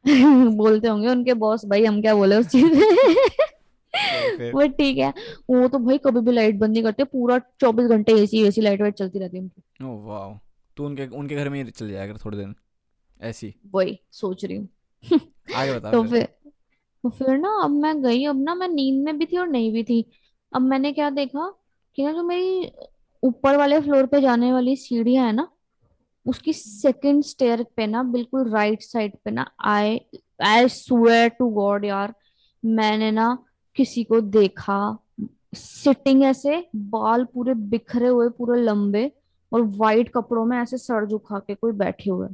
बोलते होंगे उनके बॉस भाई हम क्या बोले उस चीज़ फिर। ठीक है वो तो भाई कभी भी लाइट बंद नहीं करते पूरा चौबीस घंटे एसी एसी लाइट वाइट चलती रहती है उनकी। ओह वाह तू उनके उनके घर में ही चल जाएगा थोड़े दिन ऐसी वही सोच रही हूँ। आगे बता तो फिर। फिर तो फिर ना अब मैं गई अब ना मैं नींद में भी थी और नहीं भी थी। अब मैंने क्या देखा कि ना जो मेरी ऊपर वाले फ्लोर पे जाने वाली सीढ़ियाँ है ना उसकी सेकंड स्टेयर पे ना बिल्कुल राइट साइड पे ना I I swear to God यार मैंने ना किसी को देखा सिटिंग ऐसे बाल पूरे बिखरे हुए पूरे लंबे और वाइट कपड़ों में ऐसे सर झुका के कोई बैठे हुए।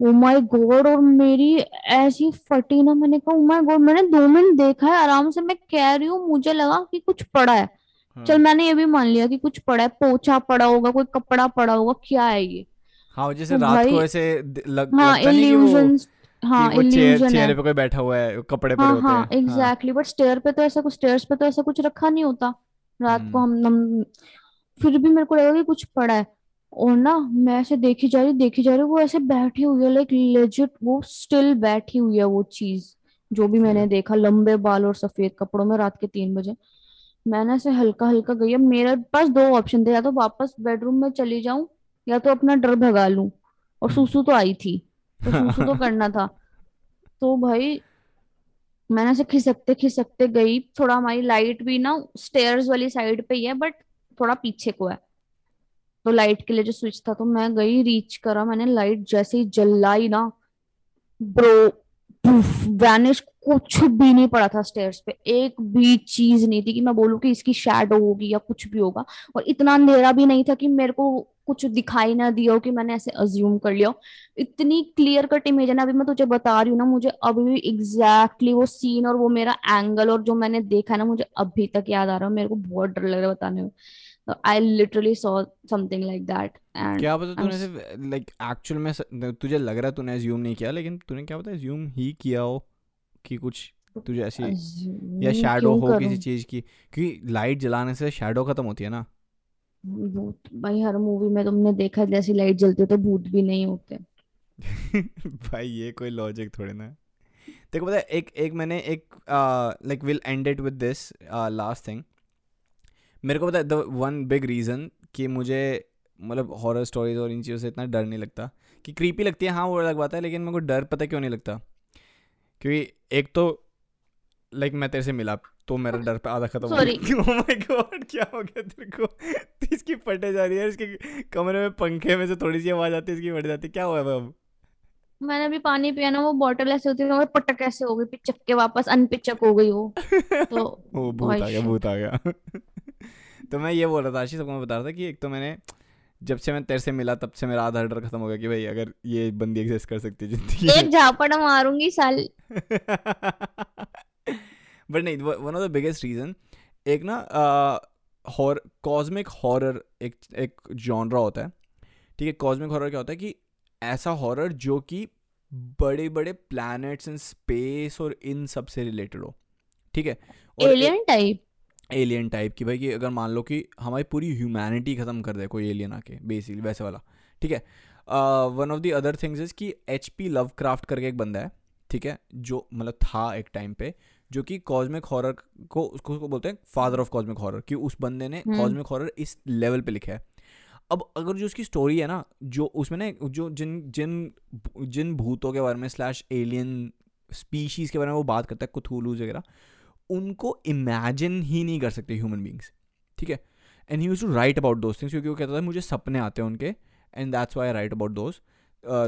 ओ माय गॉड और मेरी ऐसी फटी ना मैंने कहा ओ माय गॉड मैंने दो मिनट देखा है आराम से मैं कह रही हूँ मुझे लगा कि कुछ पड़ा है। हाँ। चल मैंने ये भी मान लिया कि कुछ पड़ा है पोछा पड़ा होगा कोई कपड़ा पड़ा होगा क्या है ये? हाँ जैसे तो रात को ऐसे लग हाँ लगता नहीं कि वो हाँ वो चेयर है। चेहरे पे कोई बैठा हुआ है कपड़े पड़े हाँ होते हाँ हैं। हाँ। एग्जैक्टली बट स्टेयर पे तो ऐसा कुछ स्टेयर्स पे तो ऐसा कुछ रखा नहीं होता। रात को हम्म। हम हम फिर भी मेरे को लगा कि कुछ पड़ा है। और ना मैं ऐसे देखी जा रही देखी जा रही वो ऐसे बैठी हुई है लाइक लेजिट वो स्टिल बैठी हुई है वो चीज़ जो भी मैंने देखा लंबे बाल और सफ़ेद कपड़ों में रात के तीन बजे। मैंने ऐसे हल्का हल्का गई अब मेरे पास दो ऑप्शन थे या तो वापस बेडरूम में चली जाऊँ या तो अपना डर भगा लूँ। और सूसू तो आई थी। तो सूसू तो करना था। तो भाई, मैंने ऐसे खिसकते खिसकते गई। थोड़ा हमारी लाइट भी ना स्टेयर्स वाली साइड पे ही है बट थोड़ा पीछे को है। तो लाइट के लिए जो स्विच था तो मैं गई रीच करा। मैंने लाइट जैसे ही जलाई ना ब्रो वैनिश कुछ भी नहीं पड़ा था स्टेयर्स पे। एक भी चीज़ नहीं थी कि मैं बोलूँ कि इसकी शैडो होगी या कुछ भी होगा। और इतना अंधेरा भी नहीं था कि मेरे को कुछ दिखाई ना दिया हो कि मैंने ऐसे अज्यूम कर लिया इतनी क्लियर कट इमेज है ना, अभी मैं तुझे बता रही हूँ ना, मुझे अभी भी एग्जैक्टली वो सीन और वो मेरा एंगल और जो मैंने देखा ना, मुझे अभी तक याद आ रहा है। मेरे को बहुत डर लग रहा है बताने में। I literally saw something like that and क्या पता तूने सिर्फ़ लाइक एक्चुअल में तुझे लग रहा है तूने एज्यूम नहीं किया लेकिन तूने क्या पता एज्यूम ही किया हो कि कुछ तुझे ऐसी या शैडो हो किसी चीज़ की क्योंकि लाइट जलाने से शैडो खत्म होती है ना। भूत भाई हर मूवी में तुमने देखा है जैसी लाइट जलती है तो भूत भी नहीं होते। भाई ये कोई लॉजिक थोड़ी ना। देखो पता है एक एक मैंने एक like will end it with this last thing मेरे को पता है द वन बिग रीज़न कि मुझे मतलब हॉरर स्टोरीज और इन चीज़ों से इतना डर नहीं लगता। कि क्रीपी लगती है हाँ वो अलग बात है लेकिन मेरे को डर पता क्यों नहीं लगता? क्योंकि एक तो लाइक मैं तेरे से मिला तो मेरा डर पे आधा खत्म हो गया। माय गॉड क्या हो गया तेरे को? इसकी फटे जा रही है इसके कमरे में पंखे में से थोड़ी सी आवाज़ आती है इसकी फट जाती है। क्या हुआ है अब? मैंने अभी पानी पिया ना वो बॉटल ऐसे होती है वो पटक ऐसे हो गई पिचक के वापस अनपिचक हो गई वो। तो ओ भूत आ गया भूत आ गया। तो मैं ये बोल रहा था आशीष सबको मैं बता रहा था कि एक तो मैंने जब से मैं तेरे से मिला तब से मेरा आधा डर खत्म हो गया कि भाई अगर ये बंदी एग्जिस्ट कर सकती है ज़िंदगी एक झापड़ मारूँगी साल। बट नहीं one of the biggest reason एक ना हॉर कॉस्मिक हॉरर एक एक जॉनरा होता है। ठीक है कॉस्मिक हॉरर क्या होता है कि ऐसा हॉरर जो कि बड़े बड़े प्लैनेट्स इन स्पेस और इन सबसे रिलेटेड हो। ठीक है? और एलियन टाइप एलियन टाइप की भाई कि अगर मान लो कि हमारी पूरी ह्यूमैनिटी ख़त्म कर दे कोई एलियन आके बेसिकली वैसे वाला। ठीक है? One of the other things is कि एच पी लव क्राफ्ट करके एक बंदा है ठीक है? जो मतलब था एक टाइम पे जो कि कॉस्मिक हॉरर को उसको बोलते हैं फादर ऑफ़ कॉस्मिक हॉरर कि उस बंदे ने हम्म। कॉस्मिक हॉरर इस लेवल पे लिखा है। अब अगर जो उसकी स्टोरी है ना जो उसमें ना जो जिन जिन जिन भूतों के बारे में स्लैश एलियन स्पीशीज़ के बारे में वो बात करता है कुथूलूज वगैरह उनको इमेजिन ही नहीं कर सकते ह्यूमन बींग्स ठीक है? And he used to write about those things क्योंकि वो कहता था मुझे सपने आते हैं उनके and that's why write about those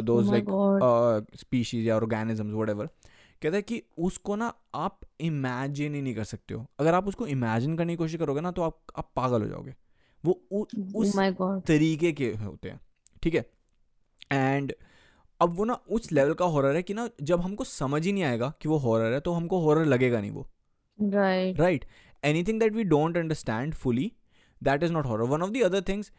those like species या ऑर्गेनिजम्स वट एवर कहता है कि उसको ना आप इमेजिन ही नहीं कर सकते हो। अगर आप उसको इमेजिन करने की कोशिश करोगे ना तो आप आप पागल हो जाओगे। वो उ, oh उस oh तरीके के होते हैं ठीक है? एंड अब वो ना उस लेवल का हॉरर है कि ना जब हमको समझ ही नहीं आएगा कि वो हॉरर है तो हमको हॉरर लगेगा नहीं वो। Right anything that we don't understand fully that is not horror one of the other things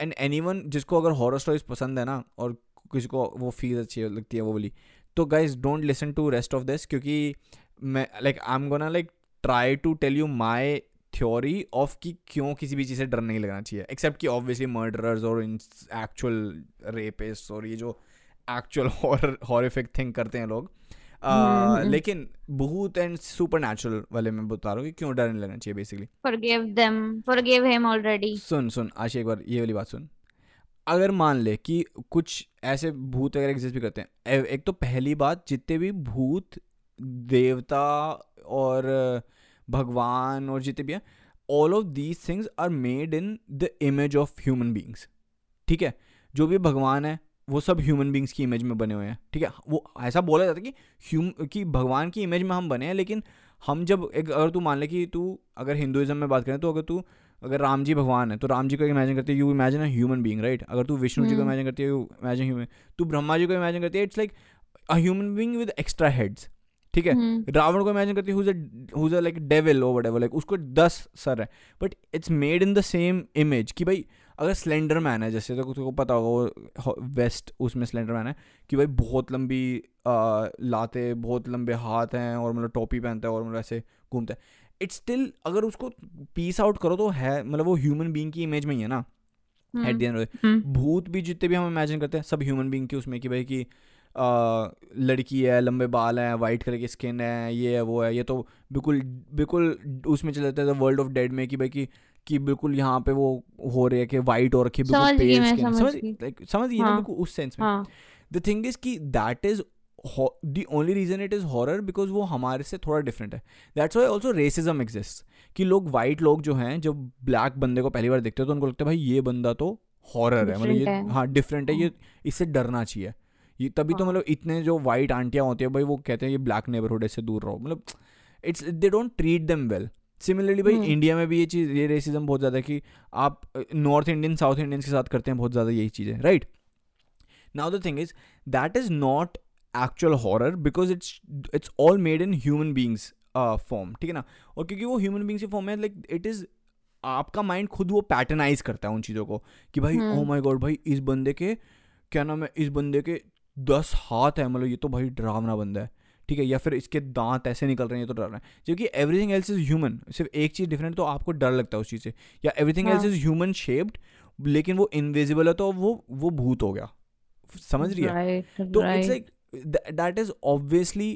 and anyone जिसको अगर हॉरर स्टोरीज पसंद है ना और किसी को वो फील अच्छी लगती है वो बोली तो guys don't listen to rest of this क्योंकि मैं like I am gonna like try to tell you my theory of कि क्यों किसी भी चीज़ से डर नहीं लगना चाहिए। एक्सेप्ट कि ऑब्वियसली मर्डरर्स और इन एक्चुअल रेपिस्ट और ये जो एक्चुअल हॉरिफिक थिंग करते हैं लोग। हम्म Uh, हम्म। लेकिन भूत एंड सुपर नेचुरल वाले में बता रहा हूँ कि क्यों डर नहीं लगना चाहिए basically forgive them forgive him already सुन सुन आशी एक बार ये वाली बात सुन। अगर मान ले कि कुछ ऐसे भूत वगैरह एग्जिस्ट भी करते हैं। एक तो पहली बात जितने भी भूत देवता और भगवान और जितने भी हैं all of these things are made in the image of human beings ठीक है? जो भी भगवान है वो सब ह्यूमन बींग्स की इमेज में बने हुए हैं. ठीक है? वो ऐसा बोला जाता है कि ह्यूम कि भगवान की इमेज में हम बने हैं लेकिन हम जब एक अगर तू मान ले कि तू अगर हिंदुइज्म में बात करें तो अगर तू अगर राम जी भगवान है तो राम जी को इमेजिन करते you imagine a human being right अगर तू विष्णु जी को हम्म। इमेजिन करती है यू इमेजिन ह्यूमन तू ब्रह्मा जी को इमेजिन करती है it's like a human being with extra heads ठीक है? हम्म। रावण को इमेजिन करती हुज लाइक डेविल और वटेवर लाइक उसको दस सर है। But it's made in the same image कि भाई अगर स्लेंडर मैन है जैसे तो तुमको पता होगा वो वेस्ट उसमें स्लेंडर मैन है कि भाई बहुत लंबी आ, लाते बहुत लंबे हाथ हैं और मतलब टोपी पहनता है और मतलब ऐसे घूमता है। इट्स स्टिल अगर उसको पीस आउट करो तो है मतलब वो ह्यूमन बींग की इमेज में ही है ना एट दी एंड भूत भी जितने भी हम इमेजिन करते हैं सब ह्यूमन बींग की उसमें कि भाई कि आ, लड़की है लंबे बाल हैं वाइट कलर की स्किन है ये है वो है ये तो बिल्कुल बिल्कुल उसमें चले जाते हैं वर्ल्ड ऑफ़ डेड में कि भाई कि कि बिल्कुल यहाँ पे वो हो रही है कि वाइट हो रखी बिल्कुल समझ गई पेल स्किन समझ गई। हाँ बिल्कुल उस सेंस में। हाँ। द थिंग इज़ कि that is the only reason it is horror because वो हमारे से थोड़ा डिफरेंट है। That's why also racism exist कि लोग वाइट लोग जो हैं जब ब्लैक बंदे को पहली बार देखते हो तो उनको लगता है भाई ये बंदा तो हॉरर है। मतलब ये हाँ। डिफरेंट है ये हाँ। इससे डरना चाहिए। ये तभी तो हाँ। मतलब इतने जो वाइट आंटियाँ होती है भाई वो कहते हैं ये ब्लैक नेबरहुड से दूर रहो। मतलब it's they don't treat them well similarly भाई हम्म। इंडिया में भी ये चीज़ ये रेसिज्म बहुत ज़्यादा है कि आप नॉर्थ इंडियन साउथ इंडियंस के साथ करते हैं बहुत ज़्यादा यही चीज़ें right now the thing is that is not actual horror because it's it's all made in human beings form ठीक है ना? और क्योंकि वो ह्यूमन बींग्स की फॉर्म है लाइक इट इज़ आपका माइंड खुद वो पैटर्नाइज करता है उन चीज़ों को कि भाई ओ माई गॉड भाई इस बंदे के क्या नाम है इस बंदे के दस हाथ है मतलब ये तो भाई डरावना बंदा है ठीक है? या फिर इसके दांत ऐसे निकल रहे हैं ये तो डर है। जबकि एवरीथिंग एल्स इज़ ह्यूमन सिर्फ़ एक चीज़ डिफरेंट तो आपको डर लगता है उस चीज़ से। या everything else is human shaped लेकिन वो इनविजिबल है तो वो वो भूत हो गया। समझ रही है? तो it's like that is obviously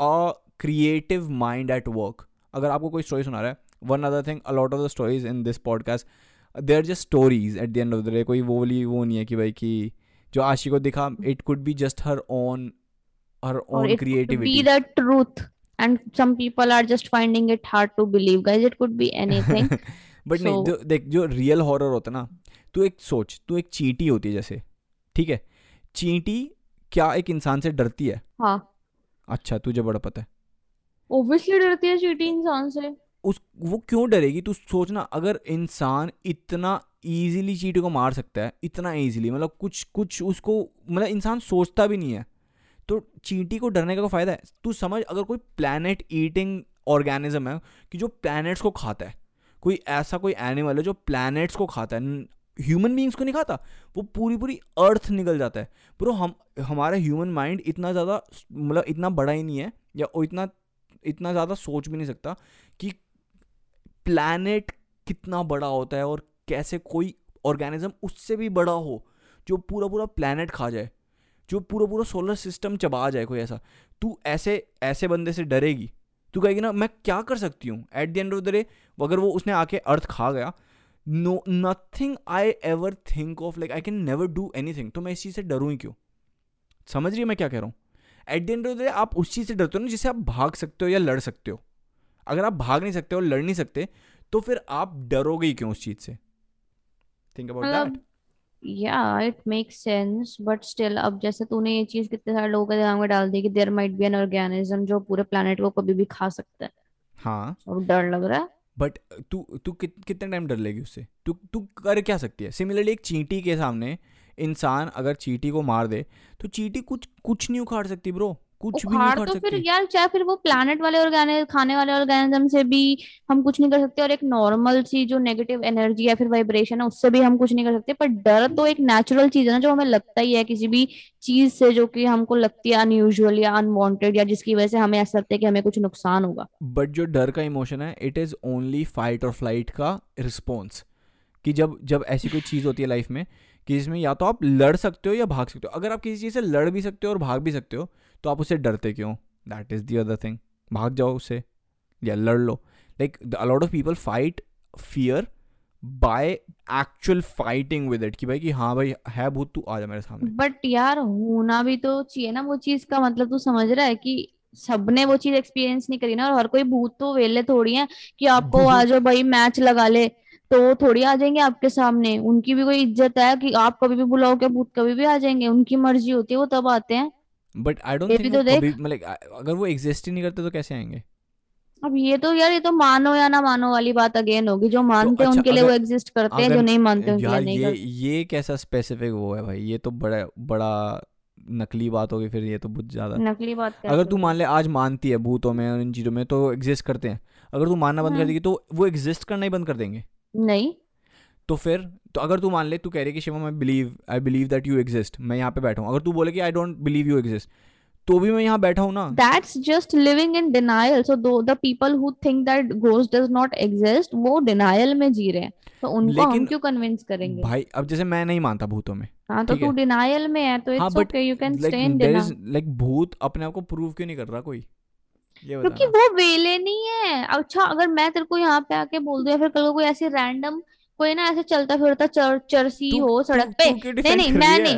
a creative mind at work अगर आपको कोई स्टोरी सुना रहा है one other thing a lot of the stories in this podcast they are just stories at the end of the day कोई वो वाली वो नहीं है कि भाई कि जो आशी को दिखा it could be just her own her own creativity the truth. And some people are just finding it hard to believe. Guys it could be anything. But नहीं जो देख जो रियल हॉरर होता ना तू एक सोच तू एक चींटी होती है जैसे ठीक है? चींटी क्या एक इंसान से डरती है? हाँ। अच्छा तुझे बड़ा पता है। Obviously डरती है चींटी इंसान से। उस वो क्यों डरेगी? तू सोचना अगर इंसान इतना इजीली चींटी को मार सकता है, इतना ईजिली मतलब कुछ कुछ उसको मतलब इंसान सोचता भी नहीं है। तो चींटी को डरने का कोई फ़ायदा है? तू समझ, अगर कोई प्लानट ईटिंग ऑर्गेनिज्म है, कि जो प्लानट्स को खाता है, कोई ऐसा कोई एनिमल है जो प्लानट्स को खाता है ह्यूमन बींग्स को नहीं खाता, वो पूरी पूरी अर्थ निकल जाता है। ब्रो हम, हमारा ह्यूमन माइंड इतना ज़्यादा मतलब इतना बड़ा ही नहीं है, या वो इतना इतना ज़्यादा सोच भी नहीं सकता कि प्लानट कितना बड़ा होता है और कैसे कोई ऑर्गेनिज्म उससे भी बड़ा हो, जो पूरा पूरा प्लानट खा जाए, जो पूरा पूरा सोलर सिस्टम चबा जाए कोई ऐसा। तू ऐसे ऐसे बंदे से डरेगी। तू कहेगी ना, मैं क्या कर सकती हूँ? At the end of the day अगर वो उसने आके अर्थ खा गया no nothing I ever think of like I can never do anything तो मैं इस चीज़ से डरूँ ही क्यों? समझ रही है मैं क्या कह रहा हूँ? At the end of the day आप उस चीज़ से डरते हो ना, जिससे आप भाग सकते हो या लड़ सकते हो। अगर आप भाग नहीं सकते और लड़ नहीं सकते तो फिर आप डरोगे ही क्यों उस चीज़ से? थिंक अबाउट दैट या it makes sense but still अब जैसे तूने ये चीज़ कितने सारे लोगों के दिमाग में डाल दी कि there might be an organism जो पूरे प्लेनेट को कभी भी खा सकता है। हाँ। और डर लग रहा है। बट तू तू कित, कितने टाइम डर लेगी उससे? तू तू कर क्या सकती है? सिमिलरली एक चींटी के सामने इंसान अगर चींटी को मार दे तो चींटी कुछ कुछ नहीं उखाड़ सकती ब्रो कुछ भी नहीं उखाड़ तो फिर सकती। यार चाहे फिर वो प्लैनेट वाले ऑर्गेनिज खाने वाले ऑर्गेनिज्म से भी हम कुछ नहीं कर सकते और एक नॉर्मल सी जो नेगेटिव एनर्जी या फिर वाइब्रेशन है उससे भी हम कुछ नहीं कर सकते। पर डर तो एक नेचुरल चीज़ है ना जो हमें लगता ही है किसी भी चीज़ से जो कि हमको लगती है अनयूजुअल या अनवांटेड या जिसकी वजह से हमें ऐसा लगता है कि हमें कुछ नुकसान होगा। बट जो डर का इमोशन है इट इज़ ओनली फाइट और फ़्लाइट का रिस्पॉन्स कि जब जब ऐसी कोई चीज़ होती है लाइफ में कि जिसमें या तो आप लड़ सकते हो या भाग सकते हो। अगर आप किसी चीज़ से लड़ भी सकते हो और भाग भी सकते हो तो आप उससे डरते क्यों? That is the other thing भाग जाओ उससे या लड़ लो। Like a lot of people fight fear by actual fighting with it कि भाई कि हाँ भाई है भूत तू आ जा मेरे सामने। बट यार होना भी तो चाहिए ना वो चीज़ का मतलब तू समझ रहा है कि सबने वो चीज़ एक्सपीरियंस नहीं करी ना और हर कोई भूत तो वेले थोड़ी है कि आपको आ जाओ भाई मैच लगा ले। तो वो थोड़ी आ जाएँगे आपके सामने। उनकी भी कोई इज़्ज़त है कि आप कभी भी बुलाओ के भूत कभी भी आ जाएँगे? उनकी मर्ज़ी होती है वो तब आते हैं। बट आई डोंट थिंक तो कभी मतलब अगर वो एग्जिस्ट ही नहीं करते तो कैसे आएँगे? अब ये तो यार ये तो मानो या ना मानो वाली बात अगेन होगी। जो तो मानते हैं अच्छा उनके लिए वो एग्जिस्ट करते हैं जो नहीं मानते उनके लिए नहीं ये करते। ये कैसा स्पेसिफिक वो है भाई? ये तो बड़ा बड़ा नकली बात होगी फिर ये तो बहुत ज़्यादा। नकली बात अगर तू मान ले आज मानती है भूतों में और इन चीज़ों में तो एग्जिस्ट करते हैं। अगर तू मानना बंद कर हम्म। देगी तो वो एग्जिस्ट करना ही बंद कर देंगे। नहीं। तो फिर तो अगर तू मान ले तू कह रही है कि Shivam I believe I believe that you exist मैं यहाँ पे बैठा हूँ। अगर तू बोले कि I don't believe you exist तो भी मैं यहाँ बैठा हूँ ना। That's just living in denial. So though the people who think that ghost does not exist वो denial में जी रहे हैं। तो उनको हम क्यों कन्विंस करेंगे? भाई अब जैसे मैं नहीं मानता भूतों में हाँ तो तू है? डिनायल में है तो हाँ it's okay you can stay in denial like भूत अपने आप को प्रूव क्यों नहीं कर रहा कोई? क्योंकि वो वेले नहीं है। अच्छा अगर मैं तेरे को यहाँ पे आके बोल दूँ या फिर कल को कोई ऐसी रैंडम कोई ना ऐसे चलता फिरता चर, चरसी हो सड़क पे। नहीं नहीं मैं नहीं।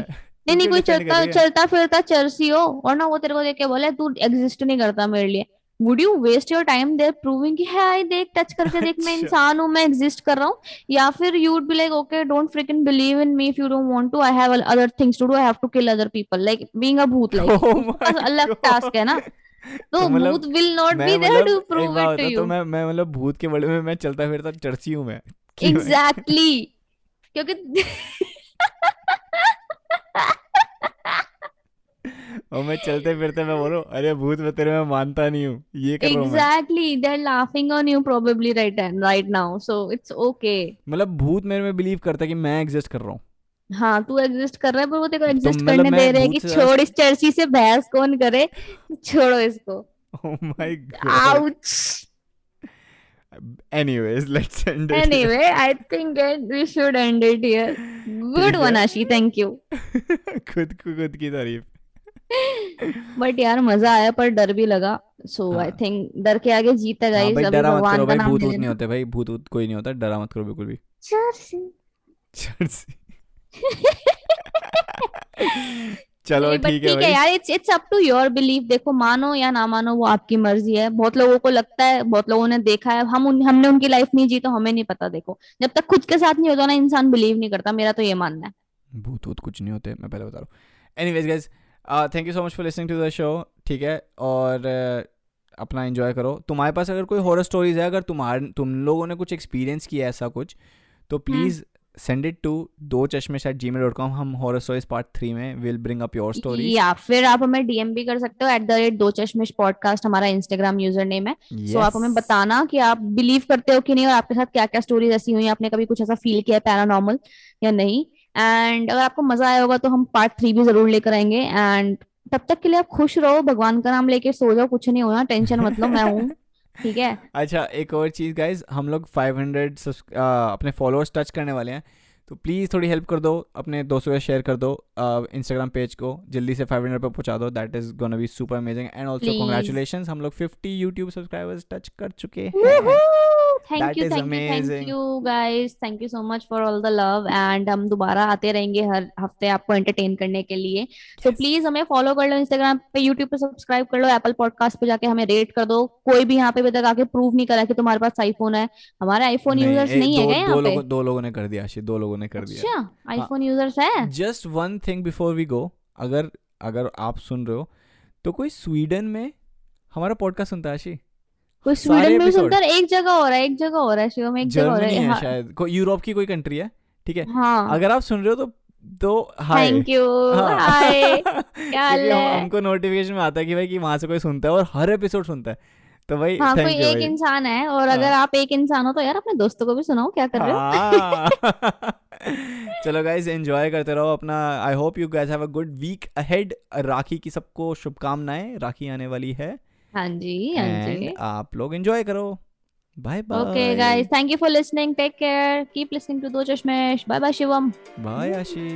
नहीं नहीं कोई चलता चलता फिरता चरसी हो और ना वो तेरे को देख के बोले तू एग्जिस्ट नहीं करता मेरे लिए। Would you waste your time there proving कि है आई देख टच करके देख मैं अच्छा। इंसान हूँ मैं एग्जिस्ट कर रहा हूँ। या फिर you would be like okay don't fricking believe in me if you don't want to I have other things to do I have to kill other people like being a भूत like अलग task है ना। तो भूत will not be there to prove it to बता तो you मैं मैं मतलब भूत के बड़े में मैं चलता फिरता चर्ची हूँ मैं। एग्जैक्टली क्योंकि और मैं चलते फिरते मैं बोलूँ अरे भूत मैं तेरे में मानता नहीं हूँ। ये कर रहा मैं। Exactly. They're laughing on you probably right and right now. So it's okay. मतलब भूत मेरे में बिलीव करता है कि मैं एग्जिस्ट कर रहा हूँ। हाँ तू एग्जिस्ट कर रहा है पर वो तेरे को तो एग्जिस्ट मतलब करने दे रहे हैं कि से छोड़ इस चर्ची से बहस कौन करे? छोड़ो इसको। ओह my God ouch anyways let's end it anyway here. i think it, we should end it here. Good one ashi. Thank you. खुद को खुद की तारीफ़. बट यार मज़ा आया पर डर भी लगा. सो आई थिंक डर के आगे जीता हाँ गाइस अभी भगवान का भाई नाम भूत वूत नहीं होते भाई भूत वूत कोई नहीं होता डरा मत करो बिल्कुल भी। चर्सी चर्सी चलो ठीक है ठीक है यार it's it's up to your belief देखो मानो या ना मानो वो आपकी मर्ज़ी है। बहुत लोगों को लगता है बहुत लोगों ने देखा है। हम उन, हमने उनकी लाइफ नहीं जी तो हमें नहीं पता देखो। जब तक खुद के साथ नहीं होता ना इंसान बिलीव नहीं करता। मेरा तो ये मानना है। भूत वूत कुछ नहीं होते मैं पहले बता रहा हूँ। Anyways guys thank you so much for listening to the show ठीक है? और uh, अपना एंजॉय करो। तुम्हारे पास अगर कोई हॉरर स्टोरीज है अगर तुम्हारे तुम लोगों ने कुछ एक्सपीरियंस किया ऐसा कुछ तो हम्म। Please send it to Do Chashme शायद जी मेल डॉट कॉम हम हॉरर स्टोरीज पार्ट थ्री में will bring up your stories या फिर आप हमें डीएम भी कर सकते हो एट द रेट दो चश्मिश पॉडकास्ट हमारा इंस्टाग्राम यूज़र नेम है। सो आप हमें बताना कि आप बिलीव करते हो कि नहीं और आपके साथ क्या क्या स्टोरीज ऐसी हुई आपने कभी कुछ ऐसा फील किया पैरानॉर्मल या नहीं? एंड अगर आपको मज़ा आया होगा तो हम पार्ट थ्री भी ज़रूर लेकर आएँगे। एंड तब तक के लिए आप खुश रहो भगवान का नाम लेके सो जाओ कुछ नहीं होना टेंशन मतलब मैं हूँ। ठीक है? अच्छा एक और चीज़ गाइज़ हम लोग 500 सब्स- आ, अपने फॉलोअर्स टच करने वाले हैं। तो प्लीज़ थोड़ी हेल्प कर दो अपने दोस्तों के शेयर कर दो इंस्टाग्राम पेज को जल्दी से 500 पर पहुँचा दो। That is gonna be super amazing and also congratulation congratulation हम लोग 50 यूट्यूब सब्सक्राइबर्स टच कर चुके हैं। Thank you thank you thank you guys thank you so much for all the love and हम दोबारा आते रहेंगे हर हफ़्ते आपको एंटरटेन करने के लिए. सो प्लीज़ हमें फॉलो कर लो इंस्टाग्राम पे यूट्यूब पे सब्सक्राइब कर लो एप्पल पॉडकास्ट पे जाके हमें रेट कर दो. कोई भी यहाँ पे अभी तक आके प्रूव नहीं करा कि तुम्हारे पास आईफोन है. हमारे आईफोन यूज़र्स नहीं है दो क्या यहाँ पे. लोगों दो लोगों ने कर दिया आशी दो लोगों ने कर दिया। अच्छा आईफोन यूज़र्स है? Just one thing before we go अगर अगर आप सुन रहे हो तो कोई स्वीडन में हमारा पॉडकास्ट सुनता है आशी कोई स्वीडन में सुनता है एक जगह हो रहा है एक जगह हो रहा है शिवम एक जगह हो रहा है है हाँ। शायद। को यूरोप की कोई कंट्री है ठीक है? हाँ। अगर आप सुन रहे हो तो तो हाय थैंक यू हाय क्या हाल है? हमको नोटिफिकेशन में आता है कि भाई कि वहाँ से कोई सुनता है और हर एपिसोड सुनता है। तो भाई हाँ कोई एक इंसान है और अगर हाँ आप एक इंसान हो तो यार अपने दोस्तों को भी सुनाओ क्या कर रहे हो? हाँ। चलो गाइज़ एंजॉय करते रहो अपना। I hope you guys have a good week ahead Rakhi की सबको शुभकामनाएँ। राखी आने वाली है। हाँ जी हाँ एंड जी आप लोग एंजॉय करो। Bye bye okay guys thank you for listening take care keep listening to Do Chashmesh bye bye Shivam bye Ashi